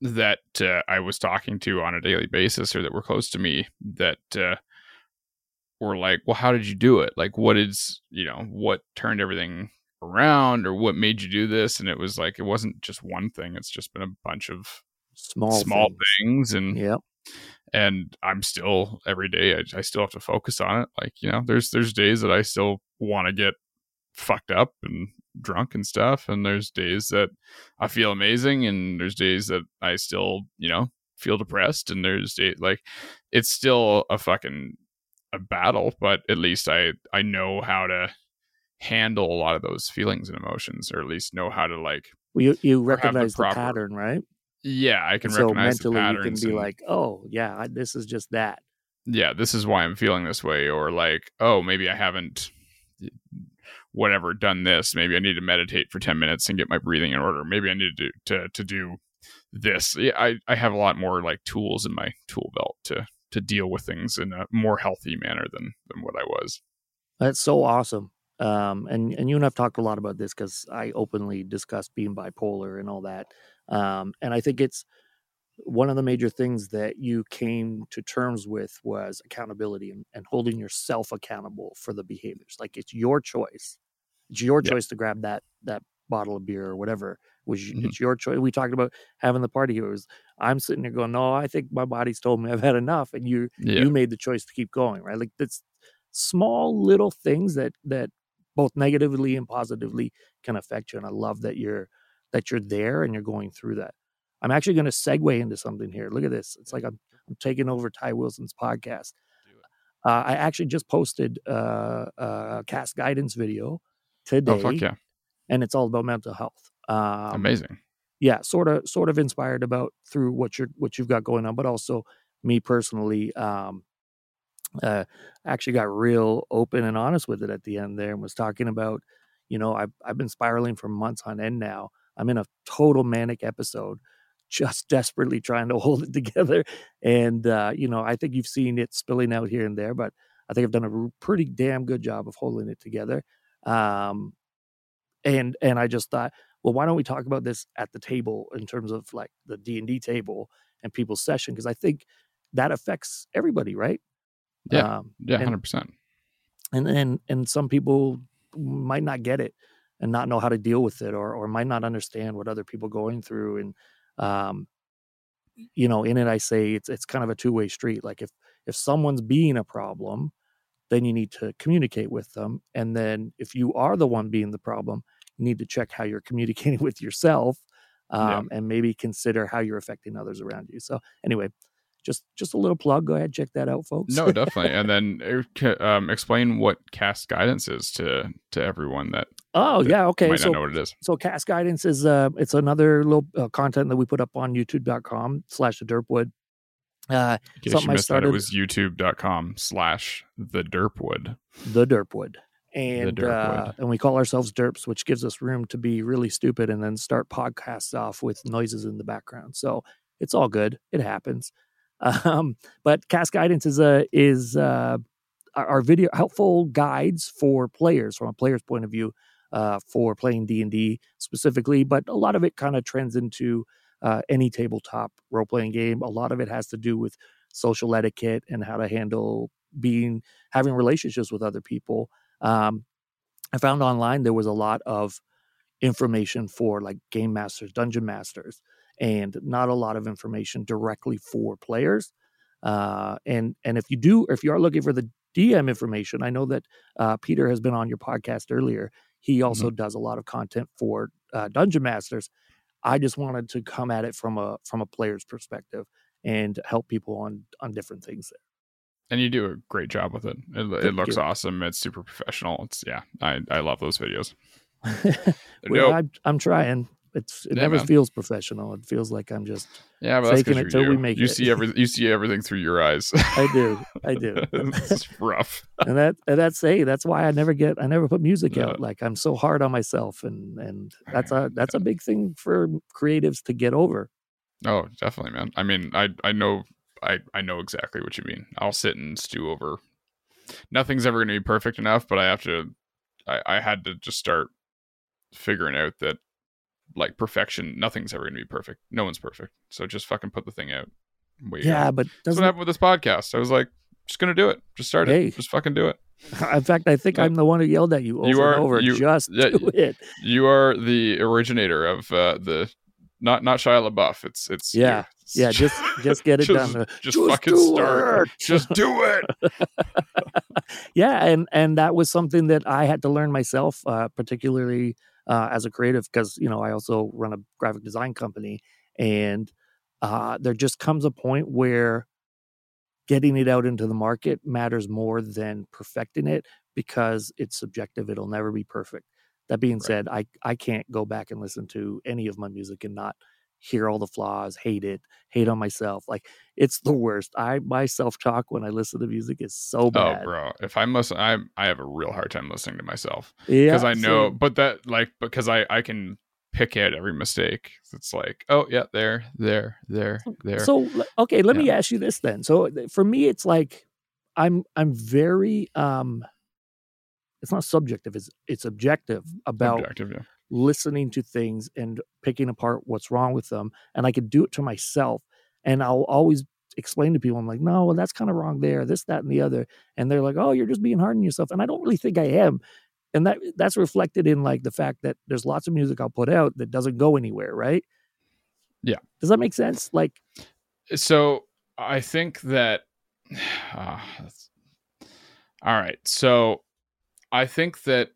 that uh, I was talking to on a daily basis or that were close to me that uh, were like, "Well, how did you do it? Like, what is you know what turned everything around or what made you do this?" And it was like it wasn't just one thing. It's just been a bunch of Small small things. things and yeah. and I'm still every day I, I still have to focus on it. Like, you know, there's there's days that I still want to get fucked up and drunk and stuff and there's days that I feel amazing and there's days that I still, you know, feel depressed and there's days like it's still a fucking a battle, but at least I I know how to handle a lot of those feelings and emotions or at least know how to like Well, you you have the recognize the, pattern, right? yeah, I can And so recognize mentally you can be and- like, oh yeah, I, this is just that. yeah, this is why I'm feeling this way, or like, oh, maybe I haven't, whatever, done this. Maybe I need to meditate for ten minutes and get my breathing in order. Maybe I need to do, to to do this. Yeah, I I have a lot more like tools in my tool belt to to deal with things in a more healthy manner than than what I was. That's so awesome. Um, and and you and I've talked a lot about this because I openly discuss being bipolar and all that. Um, and I think it's one of the major things that you came to terms with was accountability and, and holding yourself accountable for the behaviors. Like it's your choice. It's your Yeah. choice to grab that that bottle of beer or whatever. Was Mhm. it's your choice. We talked about having the party was I'm sitting there going, no, I think my body's told me I've had enough, and you Yeah, you made the choice to keep going right? Like that's small little things that that both negatively and positively can affect you and i love that you're that you're there and you're going through that. I'm actually going to segue into something here look at this it's like i'm, I'm taking over ty wilson's podcast. Uh, i actually just posted uh, a cast guidance video today oh fuck yeah, and it's all about mental health um, amazing. yeah, sort of sort of inspired about through what you're what you've got going on, but also me personally, um, uh, actually got real open and honest with it at the end there and was talking about, you know, I've I've been spiraling for months on end now. I'm in a total manic episode, just desperately trying to hold it together. And uh, you know, I think you've seen it spilling out here and there, but I think I've done a pretty damn good job of holding it together. Um, and and I just thought, well, why don't we talk about this at the table in terms of like the D and D table and people's session? Because I think that affects everybody, right? Yeah. Um, Yeah, hundred percent. and and and some people might not get it and not know how to deal with it or or might not understand what other people going through and um you know in it i say it's it's kind of a two-way street like if if someone's being a problem then you need to communicate with them and then if you are the one being the problem you need to check how you're communicating with yourself um, and maybe consider how you're affecting others around you. So anyway, just just a little plug. Go ahead, check that out, folks. No, definitely. and then ca- um, explain what cast guidance is to to everyone that oh that yeah, okay. might So not know what it is. so cast guidance is uh it's another little uh, content that we put up on youtube.com slash the derpwood uh In case something you I missed that, it started- was youtube.com slash the derpwood. the derpwood and uh and we call ourselves derps which gives us room to be really stupid and then start podcasts off with noises in the background. So it's all good. It happens. Um but cast guidance is a is uh our video helpful guides for players from a player's point of view uh for playing d&d specifically but a lot of it kind of trends into uh, any tabletop role-playing game. A lot of it has to do with social etiquette and how to handle being having relationships with other people um, I found online there was a lot of information for like game masters, dungeon masters, and not a lot of information directly for players. Uh, and and if you do, if you are looking for the DM information, I know that uh, Peter has been on your podcast earlier. He also does a lot of content for uh, dungeon masters. I just wanted to come at it from a from a player's perspective and help people on on different things. And you do a great job with it. It, it looks you. awesome. It's super professional. It's yeah, I, I love those videos. well, Nope. I'm, trying. It's it Yeah, never man. feels professional. It feels like I'm just. Yeah, but Faking it till we you. make you it. see every you see everything through your eyes. I do, I do, it's rough. and that and that's hey, that's why I never get I never put music Yeah. out. Like I'm so hard on myself, and and that's a that's a big thing for creatives to get over. Oh, definitely, man. I mean, I I know I I know exactly what you mean. I'll sit and stew over. Nothing's ever going to be perfect enough, but I have to. I I had to just start figuring out that like perfection, nothing's ever going to be perfect. No one's perfect, so just fucking put the thing out. Wait, Yeah, but That's what doesn't happened with this podcast. I was like, just gonna do it. Just start Hey. it. Just fucking do it. in fact I think Yeah. I'm the one who yelled at you over You are- and over. you- just yeah, do it. You are the originator of uh, the not not Shia LaBeouf. It's it's you. Yeah. Yeah, just just get it just, done. Just, Just fucking do start. it. Just do it. yeah and and that was something that i had to learn myself uh, particularly uh, as a creative because you know i also run a graphic design company and uh, there just comes a point where getting it out into the market matters more than perfecting it because it's subjective it'll never be perfect that being Right. said i i can't go back and listen to any of my music and not hear all the flaws hate it hate on myself like it's the worst i my self-talk when i listen to music is so bad. Oh, bro. If I'm listening, I I have a real hard time listening to myself yeah because I know, same. but that like because I I can pick out every mistake. It's like, oh yeah, there, there, there, there. So okay, let me ask you this then. So for me, it's like I'm I'm very um, it's not subjective. It's it's objective about Objective, yeah. listening to things and picking apart what's wrong with them, and I could do it to myself. And I'll always explain to people, I'm like, no, well, that's kind of wrong there, this, that, and the other. And they're like, oh, you're just being hard on yourself. And I don't really think I am. And that that's reflected in like the fact that there's lots of music I'll put out that doesn't go anywhere, right? Yeah. Does that make sense? Like, uh, So I think that. Ah, that's- all right. So I think that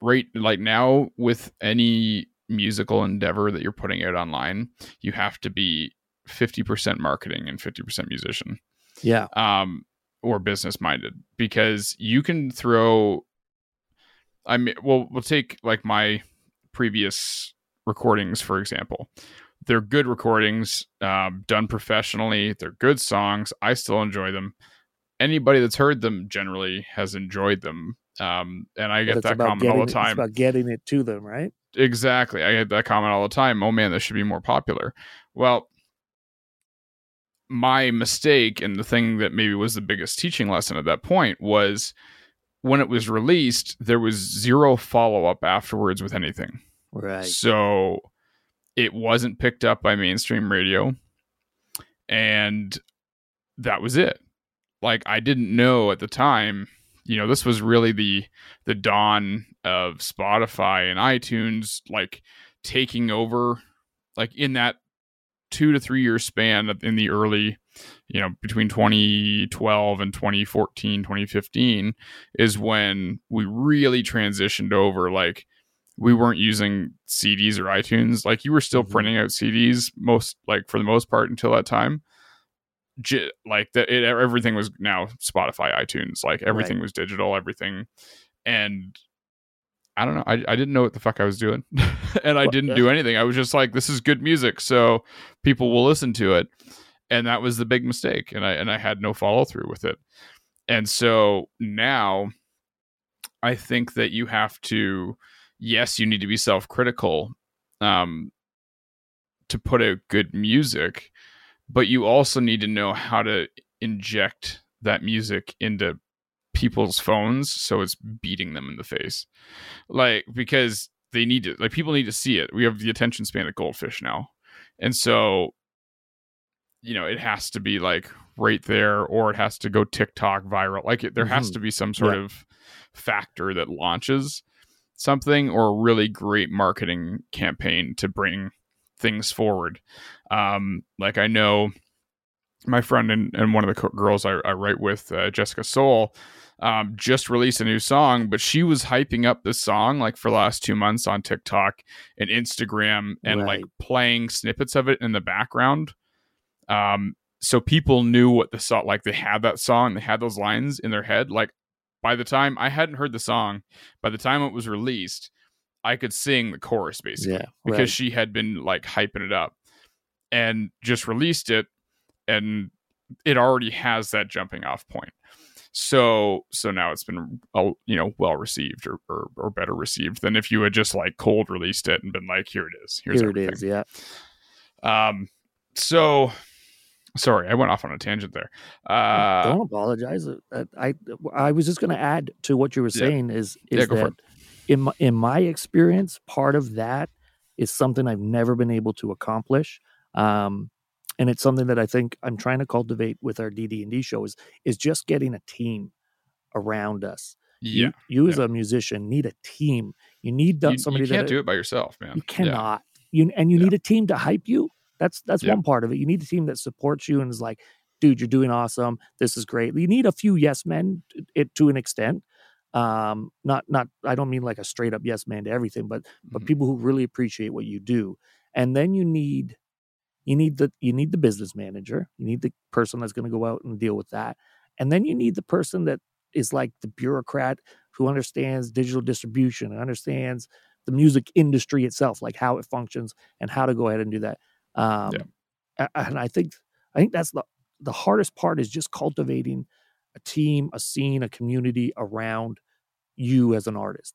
right like now with any musical endeavor that you're putting out online, you have to be 50% marketing and 50% musician. yeah, um, or business minded because you can throw. I mean, well, we'll take like my previous recordings for example. They're good recordings, um, done professionally. They're good songs. I still enjoy them. Anybody that's heard them generally has enjoyed them. Um, and I get that comment all the it- time. It's about getting it to them, right? Exactly. I get that comment all the time. Oh man, this should be more popular. Well, my mistake and the thing that maybe was the biggest teaching lesson at that point was when it was released, there was zero follow up afterwards with anything. Right. So it wasn't picked up by mainstream radio. And that was it. Like I didn't know at the time, you know, this was really the the dawn of Spotify and iTunes like taking over like in that 2 to 3 year span in the early you know between 2012 and 2014 2015 is when we really transitioned over like we weren't using CDs or iTunes. Like you were still Mhm. printing out CDs most like for the most part until that time. J- like the, it, everything was now Spotify, iTunes. Like everything was digital, everything, and I don't know. I, I didn't know what the fuck I was doing, and I didn't do anything. I was just like, this is good music, so people will listen to it, and that was the big mistake. And I and I had no follow through with it, and so now I think that you have to, yes, you need to be self critical, um, to put out good music, but you also need to know how to inject that music into people's phones so it's beating them in the face like because they need to like people need to see it we have the attention span of goldfish now and so you know it has to be like right there or it has to go tiktok viral like it, there has Mhm. to be some sort Yeah. of factor that launches something or a really great marketing campaign to bring things forward um like i know my friend and, and one of the co- girls I, I write with, uh, Jessica Soul, um, just released a new song, but she was hyping up this song like for the last two months on TikTok and Instagram and like playing snippets of it in the background. Um, so people knew what the song, like they had that song, they had those lines in their head. Like by the time I hadn't heard the song, by the time it was released, I could sing the chorus basically Yeah, because right. she had been like hyping it up and just released it and it already has that jumping off point so so now it's been uh, you know well received or, or or better received than if you had just like cold released it and been like here it is here's Here everything. it is. Yeah. um so sorry i went off on a tangent there uh Don't apologize. Uh, I I was just going to add to what you were Yeah. saying is is Yeah, go for that in my, in my experience, part of that is something I've never been able to accomplish, um, and it's something that I think I'm trying to cultivate with our DD and D show is is just getting a team around us. yeah You, you as a musician need a team. You need you, that- you somebody can't that do it by yourself man you Yeah. cannot. You and you Yeah. need a team to hype you. That's that's Yeah. one part of it. You need a team that supports you and is like, dude, you're doing awesome. This is great. You need a few yes men it to an extent. Um, not not I don't mean like a straight up yes man to everything, but but Mhm. people who really appreciate what you do. And then you need you need the you need the business manager. You need the person that's going to go out and deal with that. And then you need the person that is like the bureaucrat who understands digital distribution and understands the music industry itself, like how it functions and how to go ahead and do that. Um, a- And I think I think that's the the hardest part is just cultivating a team, a scene, a community around you as an artist.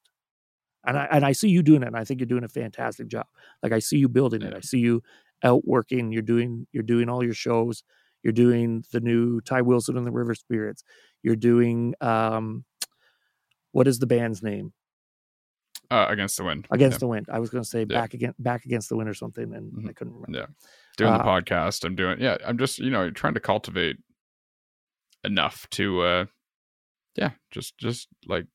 And I and I see you doing it, and I think you're doing a fantastic job. Like I see you building it. I see you out working. You're doing you're doing all your shows. You're doing the new Ty Wilson and the River Spirits. You're doing um, what is the band's name? uh, against the wind Against the Wind. I was going to say Yeah. back again, back against the wind or something, and Mhm. I couldn't remember. Yeah. doing the Uh, podcast i'm doing yeah i'm just you know trying to cultivate enough to uh yeah just just like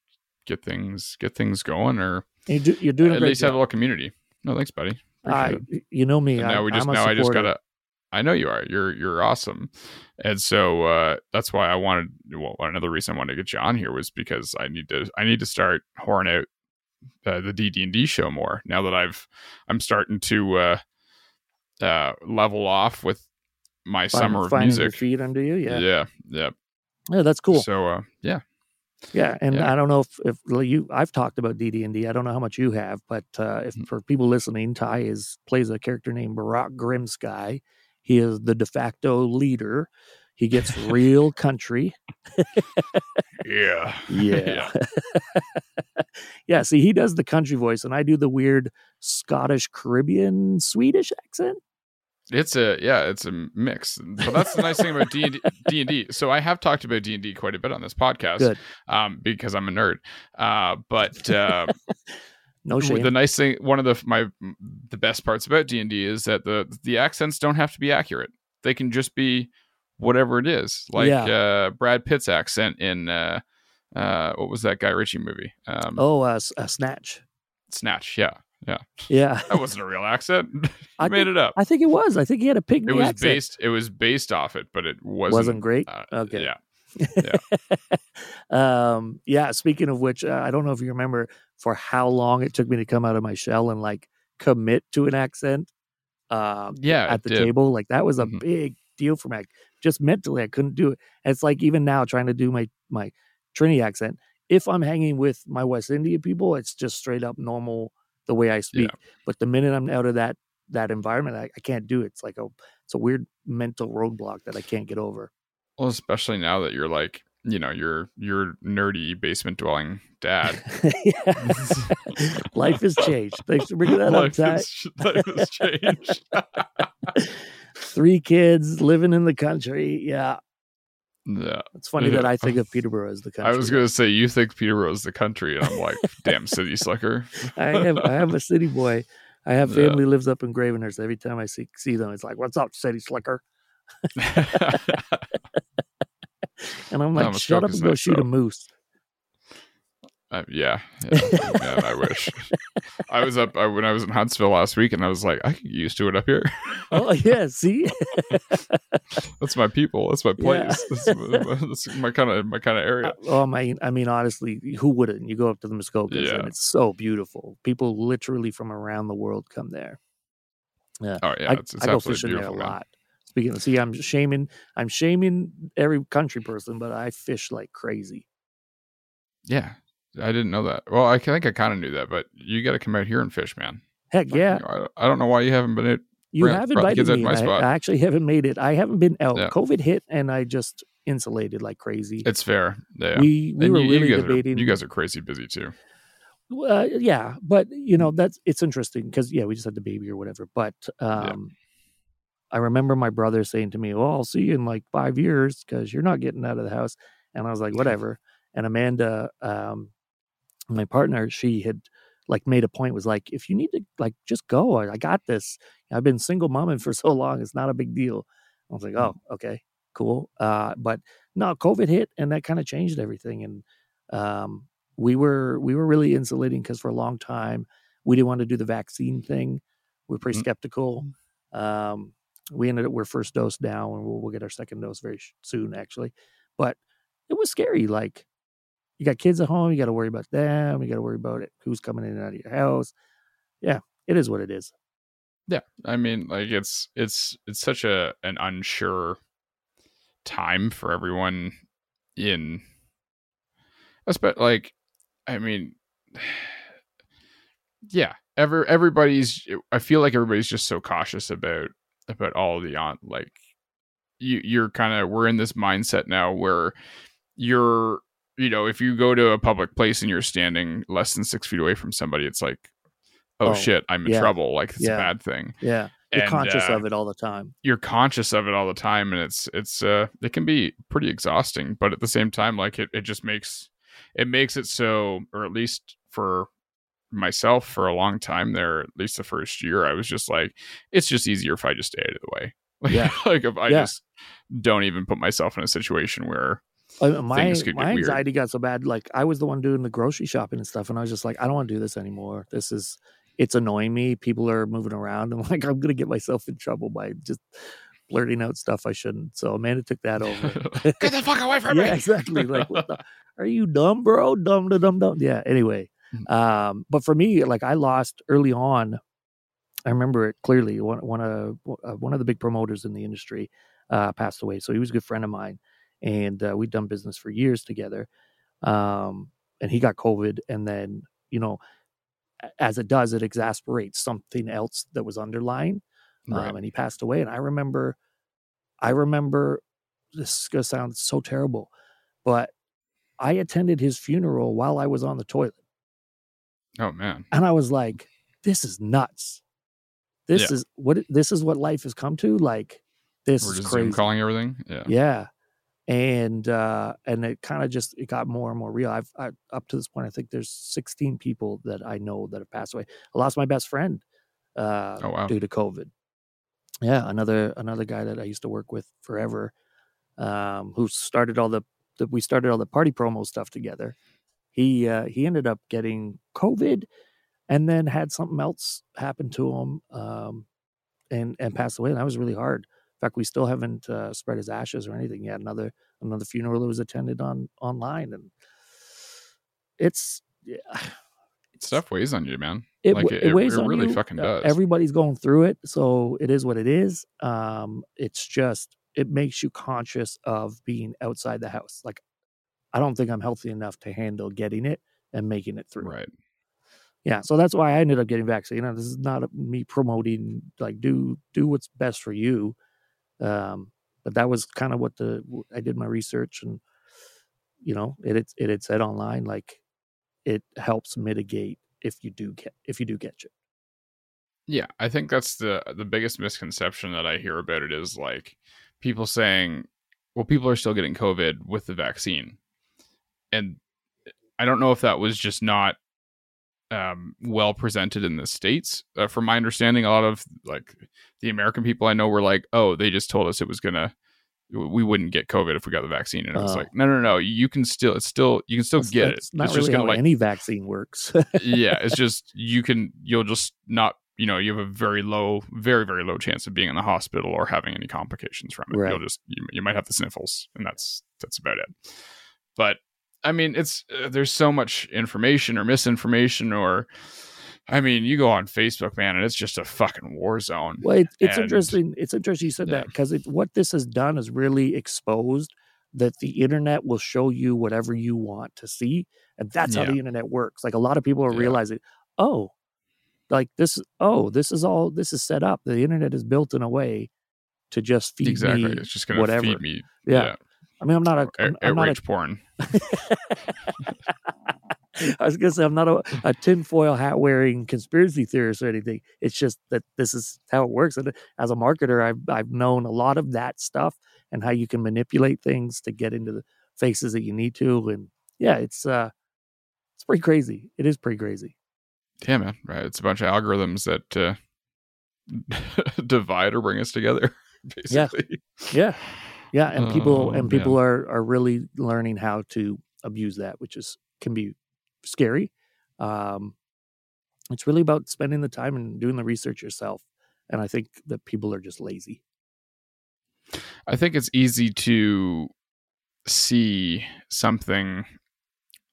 get things get things going or you do, you're doing at least have a little community no thanks buddy I, you know me. I, now we just now i just gotta i know you are you're you're awesome and so uh that's why i wanted well another reason i wanted to get you on here was because i need to i need to start whoring out uh, the dd&d show more now that i've i'm starting to uh uh level off with my Find- summer of finding your music feet under you. Yeah. yeah yeah Yeah, that's cool. So uh, yeah, Yeah, and Yeah. I don't know if if you I've talked about DD and D. I don't know how much you have, but uh, if Mm. for people listening, Ty is plays a character named Barack Grimsky. He is the de facto leader. He gets real country. yeah, Yeah. yeah, see, he does the country voice, and I do the weird Scottish, Caribbean, Swedish accent. It's a yeah, it's a mix. But that's the nice thing about D and D. So I have talked about D and D quite a bit on this podcast, um, because I'm a nerd. Uh, but uh, No shame. the nice thing, one of the my the best parts about D and D is that the the accents don't have to be accurate. They can just be whatever it is, like Yeah. uh, Brad Pitt's accent in uh, uh, what was that Guy Ritchie movie? Um, oh, uh, uh, Snatch. Snatch. Yeah, Yeah, Yeah. that wasn't a real accent. I made think, it up. I think it was. I think he had a pikey it was accent. based it was based off it but it wasn't Wasn't great? uh, Okay. yeah um, yeah. Speaking of which, uh, I don't know if you remember for how long it took me to come out of my shell and like commit to an accent. Uh, Yeah, at the did. table, like that was a Mhm. big deal for me. I- Just mentally, I couldn't do it. And it's like even now trying to do my my Trini accent. If I'm hanging with my West Indian people, it's just straight up normal the way I speak. But the minute I'm out of that that environment, I, I can't do it. It's like a it's a weird mental roadblock that I can't get over. Well, especially now that you're like, you know, you're you're nerdy basement dwelling dad. Life has changed. Thanks for bringing that up, life, Ty. has, life has changed. Three kids living in the country. Yeah, yeah. it's funny Yeah. that I think of Peterborough as the country. I was gonna say you think Peterborough is the country, and I'm like, damn city slicker. I am. I am a city boy. I have Yeah. family lives up in Gravenhurst. Every time I see see them, it's like, "What's up, city slicker?" And I'm like, No, "Shut up and go shoot though. a moose." Uh, yeah, yeah man, I wish. I was up I, when I was in Huntsville last week, and I was like, I get used to it up here. Oh yeah, see, That's my people. That's my place. That's, my- that's my kind of my kind of area. oh my! I mean, honestly, who wouldn't? You go up to the Muskokas, Yeah. and it's so beautiful. People literally from around the world come there. Oh yeah, I, it's, it's I go fishing there a man. lot. Speaking of, see, I'm shaming, I'm shaming every country person, but I fish like crazy. Yeah, I didn't know that. Well, I think I kind of knew that, but you got to come out here and fish, man. Heck yeah, I, I don't know why you haven't been out. you have invited me. my I, spot. I actually haven't made it. I haven't been out. Yeah. COVID hit, and I just insulated like crazy. It's fair. Yeah. We we and were you, really you guys debating. Are, you guys are crazy busy too. Uh, yeah, but you know that's it's interesting because yeah, we just had the baby or whatever. But um, I remember my brother saying to me, "Well, I'll see you in like five years because you're not getting out of the house." And I was like, "Whatever." And Amanda, um, my partner, she had like made a point was like, "If you need to like just go, I, I got this. I've been single momming for so long; it's not a big deal." I was like, "Oh, okay, cool." Uh, but no, COVID hit, and that kind of changed everything. And um, we were we were really insulating because for a long time we didn't want to do the vaccine thing. We were pretty Mhm. skeptical. Um, we ended up we're first dose now, and we'll, we'll get our second dose very sh- soon, actually. But it was scary. Like you got kids at home, you got to worry about them. You got to worry about it. Who's coming in and out of your house? Yeah, it is what it is. Yeah, I mean, like it's it's it's such a an unsure time for everyone in, especially like, I mean, yeah, ever everybody's. I feel like everybody's just so cautious about about all the on like, you you're kind of we're in this mindset now where you're you know if you go to a public place and you're standing less than six feet away from somebody, it's like. Oh, Oh, shit! I'm in yeah, trouble. Like it's yeah. a bad thing Yeah, you're And, conscious uh, of it all the time. you're conscious of it all the time and it's it's uh it can be pretty exhausting but at the same time like it, it just makes it makes it so or at least for myself for a long time there at least the first year i was just like it's just easier if i just stay out of the way like, Yeah. like if i Yeah. just don't even put myself in a situation where Uh, my things could get my weird. anxiety got so bad. Like I was the one doing the grocery shopping and stuff, and I was just like, I don't want to do this anymore. This is it's annoying me. People are moving around, and like I'm gonna get myself in trouble by just blurting out stuff I shouldn't. So Amanda took that over. get the fuck away from yeah, me exactly. Like, what the, are you dumb, bro? Dumb to dumb dumb. Yeah. Anyway, Mhm. um, but for me, like I lost early on. I remember it clearly. One one of uh, one of the big promoters in the industry uh, passed away, so he was a good friend of mine, and uh, we'd done business for years together. Um, and he got COVID, and then you know, as it does, it exasperates something else that was underlying Right. um, and he passed away. And I remember, I remember, this is gonna sound so terrible, but I attended his funeral while I was on the toilet, oh man and I was like, "This is nuts. This Yeah. is what this is what life has come to. Like, this we're is crazy." calling everything yeah Yeah. And uh and it kind of just it got more and more real. I've I, up to this point, I think there's 16 people that I know that have passed away. I lost my best friend uh Oh, wow. due to COVID. Yeah, another another guy that I used to work with forever, um, who started all the, the we started all the party promo stuff together. He uh he ended up getting COVID and then had something else happen to him um and and passed away. And that was really hard. Fact, we still haven't uh, spread his ashes or anything yet. Another another funeral that was attended on online, and it's yeah, Stuff weighs on you, man. it, like it, it, weighs it on really you. fucking Uh, does. Everybody's going through it, so it is what it is. Um, it's just it makes you conscious of being outside the house. Like, I don't think I'm healthy enough to handle getting it and making it through. right. Yeah, so that's why I ended up getting vaccinated. Now, This is not a- me promoting like do do what's best for you, um, but that was kind of what the I did my research and you know it it it had said online like it helps mitigate if you do get if you do get it. Yeah, I think that's the the biggest misconception that I hear about it is like people saying, "Well, people are still getting COVID with the vaccine," and I don't know if that was just not um, well presented in the states. Uh, from my understanding, a lot of like the American people I know were like, "Oh, they just told us it was gonna." We wouldn't get COVID if we got the vaccine, and it was Oh. like, no, no, no. You can still, it's still, you can still That's- get it. Not it's really just how like any vaccine works. yeah, it's just you can you'll just not you know you have a very low, very very low chance of being in the hospital or having any complications from it. Right. You'll just you, you might have the sniffles, and that's that's about it. But I mean, it's uh, there's so much information or misinformation or. I mean, you go on Facebook, man, and it's just a fucking war zone. Well, it, it's And- interesting. It's interesting you said Yeah. that because what this has done is really exposed that the internet will show you whatever you want to see, and that's how the internet works. Like a lot of people are Yeah. realizing, oh, like this. Oh, this is all. This is set up. The internet is built in a way to just feed exactly. me. It's just gonna whatever. feed me. Yeah. I mean, I'm not a. I'm, I'm not a porn. I was gonna say I'm not a, a tinfoil hat wearing conspiracy theorist or anything. It's just that this is how it works. And as a marketer, I've I've known a lot of that stuff and how you can manipulate things to get into the faces that you need to. And yeah, it's uh it's pretty crazy. It is pretty crazy. Yeah, man. Right. It's a bunch of algorithms that uh, divide or bring us together. Basically. Yeah. Yeah. Yeah, and people Oh, and people are are really learning how to abuse that, which is can be scary. Um it's really about spending the time and doing the research yourself. And I think that people are just lazy. I think it's easy to see something.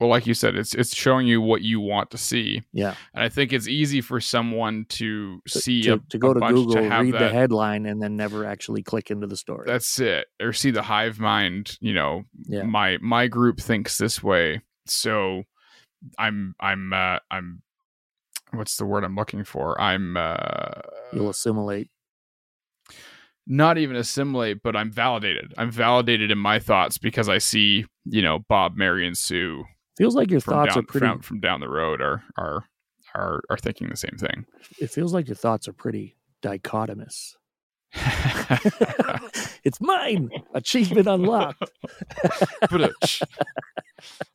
Well, like you said, it's it's showing you what you want to see, Yeah. and I think it's easy for someone to to, see to, a, to go to Google, to have read that. the headline, and then never actually click into the story. That's it, or see the hive mind. You know, Yeah. my my group thinks this way, so I'm I'm uh, I'm what's the word I'm looking for? I'm uh, You'll assimilate. not even assimilate, but I'm validated. I'm validated in my thoughts because I see, you know, Bob, Mary, and Sue Feels like your thoughts down are pretty. from, from down the road are are are are thinking the same thing. It feels like your thoughts are pretty dichotomous. it's mine. Achievement unlocked.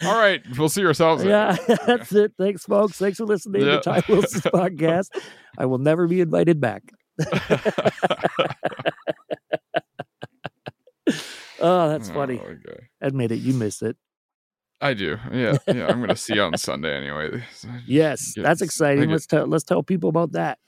Uh, All right, we'll see ourselves. then. Yeah, that's it. Thanks, folks. Thanks for listening Yeah. to Ty Wilson's podcast. I will never be invited back. Oh, that's funny. Oh, okay. Admit it. You miss it. I do. Yeah, yeah. I'm gonna see you on Sunday anyway. So- Yes, Get- that's exciting. Let's tell let's tell people about that.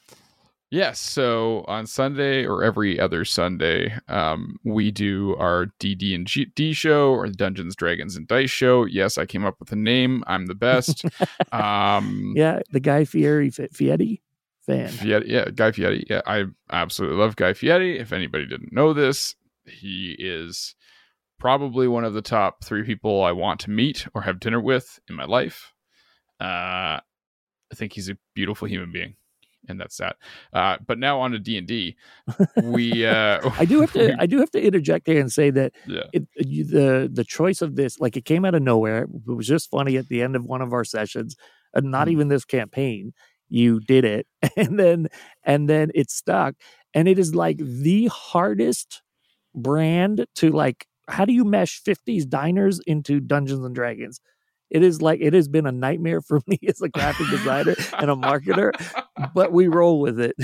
Yes. So on Sunday or every other Sunday, um, we do our DD and G- D show or the Dungeons, Dragons, and Dice show. Yes, I came up with a name. I'm the best. um, Yeah, the Guy Fieri Fieri fan. Fieri, yeah, Guy Fieri. Yeah, I absolutely love Guy Fieri. If anybody didn't know this, he is probably one of the top three people I want to meet or have dinner with in my life. Uh, I think he's a beautiful human being, and that's that. Uh, but now on to D and D. We, uh, I do have to I do have to interject there and say that yeah, it, you, the the choice of this like it came out of nowhere. It was just funny at the end of one of our sessions, and not Mhm. even this campaign. You did it, and then and then it stuck, and it is like the hardest brand to like. How do you mesh 50s diners into Dungeons and Dragons? It is like it has been a nightmare for me as a graphic designer and a marketer, but we roll with it.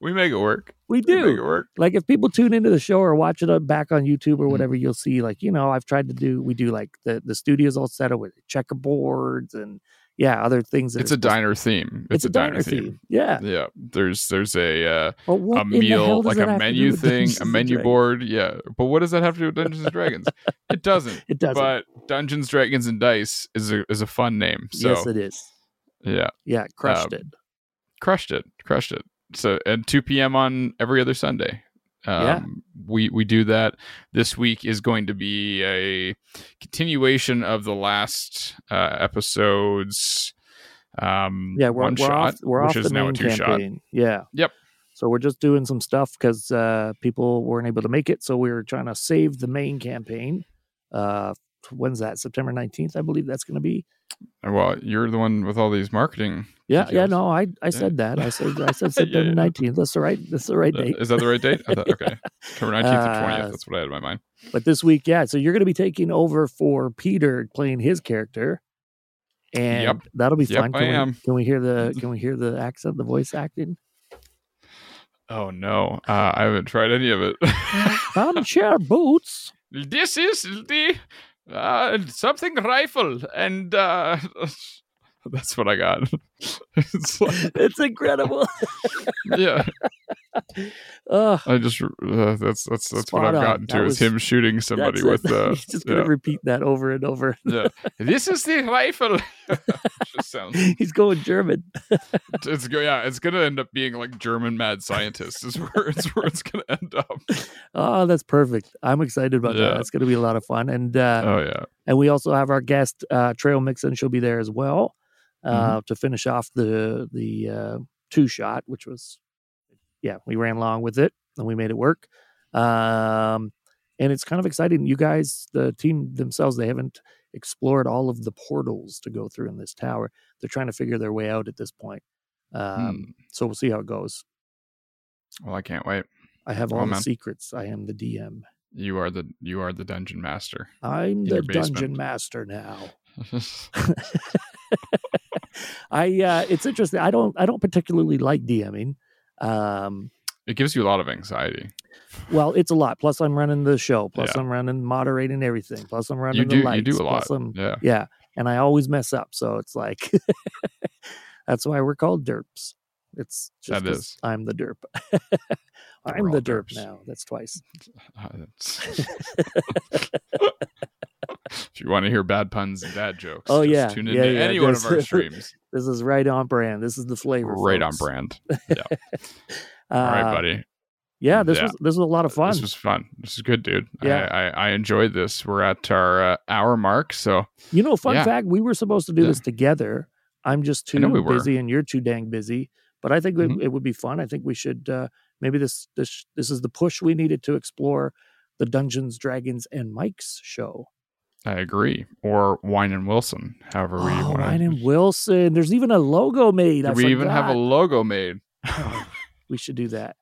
we make it work. we We make do. it work. like if people tune into the show or watch it back on YouTube or Mhm. whatever, you'll see like you know I've tried to do we do like the the studios all set up with checkerboards and yeah, other things. It's a diner theme. It's, a diner, theme. Yeah. Yeah, there's there's a uh, Well, a in the hell meal like a have to do menu thing, a menu board. Yeah, but what does that have to do with Dungeons and Dragons? It doesn't. It doesn't. But Dungeons, Dragons, and Dice is a is a fun name. So yes, it is. yeah, Yeah, crushed Um, it. crushed it, crushed it. So and 2 p.m. on every other Sunday. Um, Yeah. we we do that. This week is going to be a continuation of the last uh, episodes. Um, Yeah, we're, one we're shot, off. We're which off is the now a main two shot. campaign. Yeah. Yep. So we're just doing some stuff because uh, people weren't able to make it. So we were trying to save the main campaign. Uh, when's that? September nineteenth, I believe that's going to be. Well, you're the one with all these marketing. Yeah, yeah. No, I I said that. I said I said Yeah, September yeah. nineteenth. That's the right. That's the right Uh, date. Is that the right date? I thought, okay, October nineteenth to Uh, twentieth. That's what I had in my mind. But this week, yeah. So you're going to be taking over for Peter playing his character, and Yep. that'll be Yep, fun. I Can we, am. can we hear the Can we hear the accent, the voice acting? Oh no, uh, I haven't tried any of it. Share boots. this is the uh, something rifle, and uh, that's what I got. it's like, It's incredible. yeah, Ugh. I just uh, that's that's that's what I've on. gotten That to was- is him shooting somebody with it. uh, He's just gonna yeah, repeat that over and over. yeah. This is the rifle. just sounds. He's going German. It's go. Yeah, it's gonna end up being like German mad scientist. Is where it's where it's gonna end up. Oh, that's perfect. I'm excited about Yeah. that. It's going to be a lot of fun. And uh, Oh yeah. and we also have our guest uh, Trail Mixon. She'll be there as well uh, Mm-hmm. to finish off the the uh, two shot, which was yeah, we ran along with it and we made it work. Um, and it's kind of exciting. You guys, the team themselves, they haven't explored all of the portals to go through in this tower. They're trying to figure their way out at this point. Um, Hmm. So we'll see how it goes. Well, I can't wait. I have all Oh, the man. secrets. I am the DM. You are the you are the dungeon master. I'm the dungeon master now. I uh it's interesting. I don't I don't particularly like DMing. Um it gives you a lot of anxiety. well, it's a lot. Plus I'm running the show. Plus Yeah. I'm running moderating everything. Plus I'm running You the do lights. you do a plus lot. I'm- Yeah. yeah. And I always mess up. So it's like that's why we're called derps. It's just That is. I'm the derp. I'm the derp derps. now. That's twice. Uh, if you want to hear bad puns and bad jokes, Oh, just yeah. tune Yeah, into yeah, any one of our streams. This is right on brand. This is the flavor. right on folks. brand. Uh, All right, buddy. Yeah, this Yeah. was this was a lot of fun. This was fun. This is good, dude. Yeah. I, I, I enjoyed this. We're at our uh, hour mark, so You know, fun Yeah. fact, we were supposed to do Yeah. this together. I'm just too we busy and you're too dang busy. But I think it- Mhm. it, would be fun. I think we should uh, maybe this this this is the push we needed to explore the Dungeons, Dragons, and Mike's show. I agree. Or Wine and Wilson, however we Oh, want Wine and Wilson. There's even a logo made. We even have a logo made. We should do that.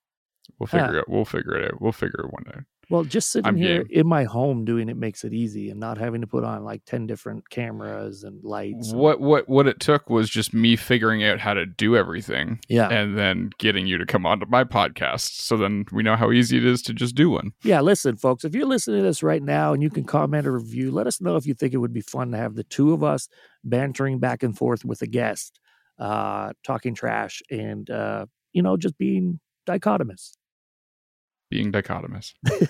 We'll Huh. figure uh, it. Out. We'll figure it out. We'll figure it one day. Well, just sitting I'm here game. in my home doing it makes it easy and not having to put on like 10 different cameras and lights. and- What what what it took was just me figuring out how to do everything yeah. and then getting you to come onto my podcast. So then we know how easy it is to just do one. Yeah, listen, folks, if you're listening to this right now and you can comment or review, let us know if you think it would be fun to have the two of us bantering back and forth with a guest, uh, talking trash and, uh, you know, just being dichotomous. Being dichotomous.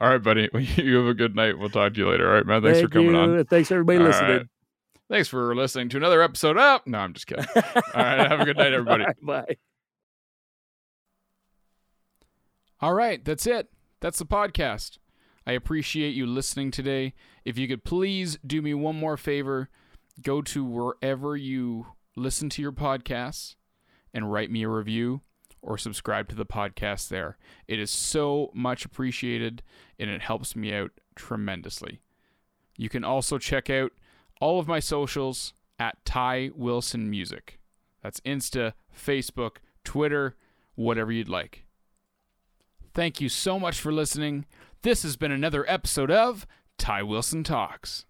all right, buddy. Well, You have a good night. We'll talk to you later. All right, man. Thanks Thank for coming you, on. Thanks, everybody, All listening. right. Thanks for listening to another episode up. No, I'm just kidding. All right. Have a good night, everybody. Right, bye. All right, that's it. That's the podcast. I appreciate you listening today. If you could please do me one more favor, go to wherever you listen to your podcasts and write me a review or subscribe to the podcast there. It is so much appreciated and it helps me out tremendously. You can also check out all of my socials at Ty Wilson Music. That's Insta, Facebook, Twitter, whatever you'd like. Thank you so much for listening. This has been another episode of Ty Wilson Talks.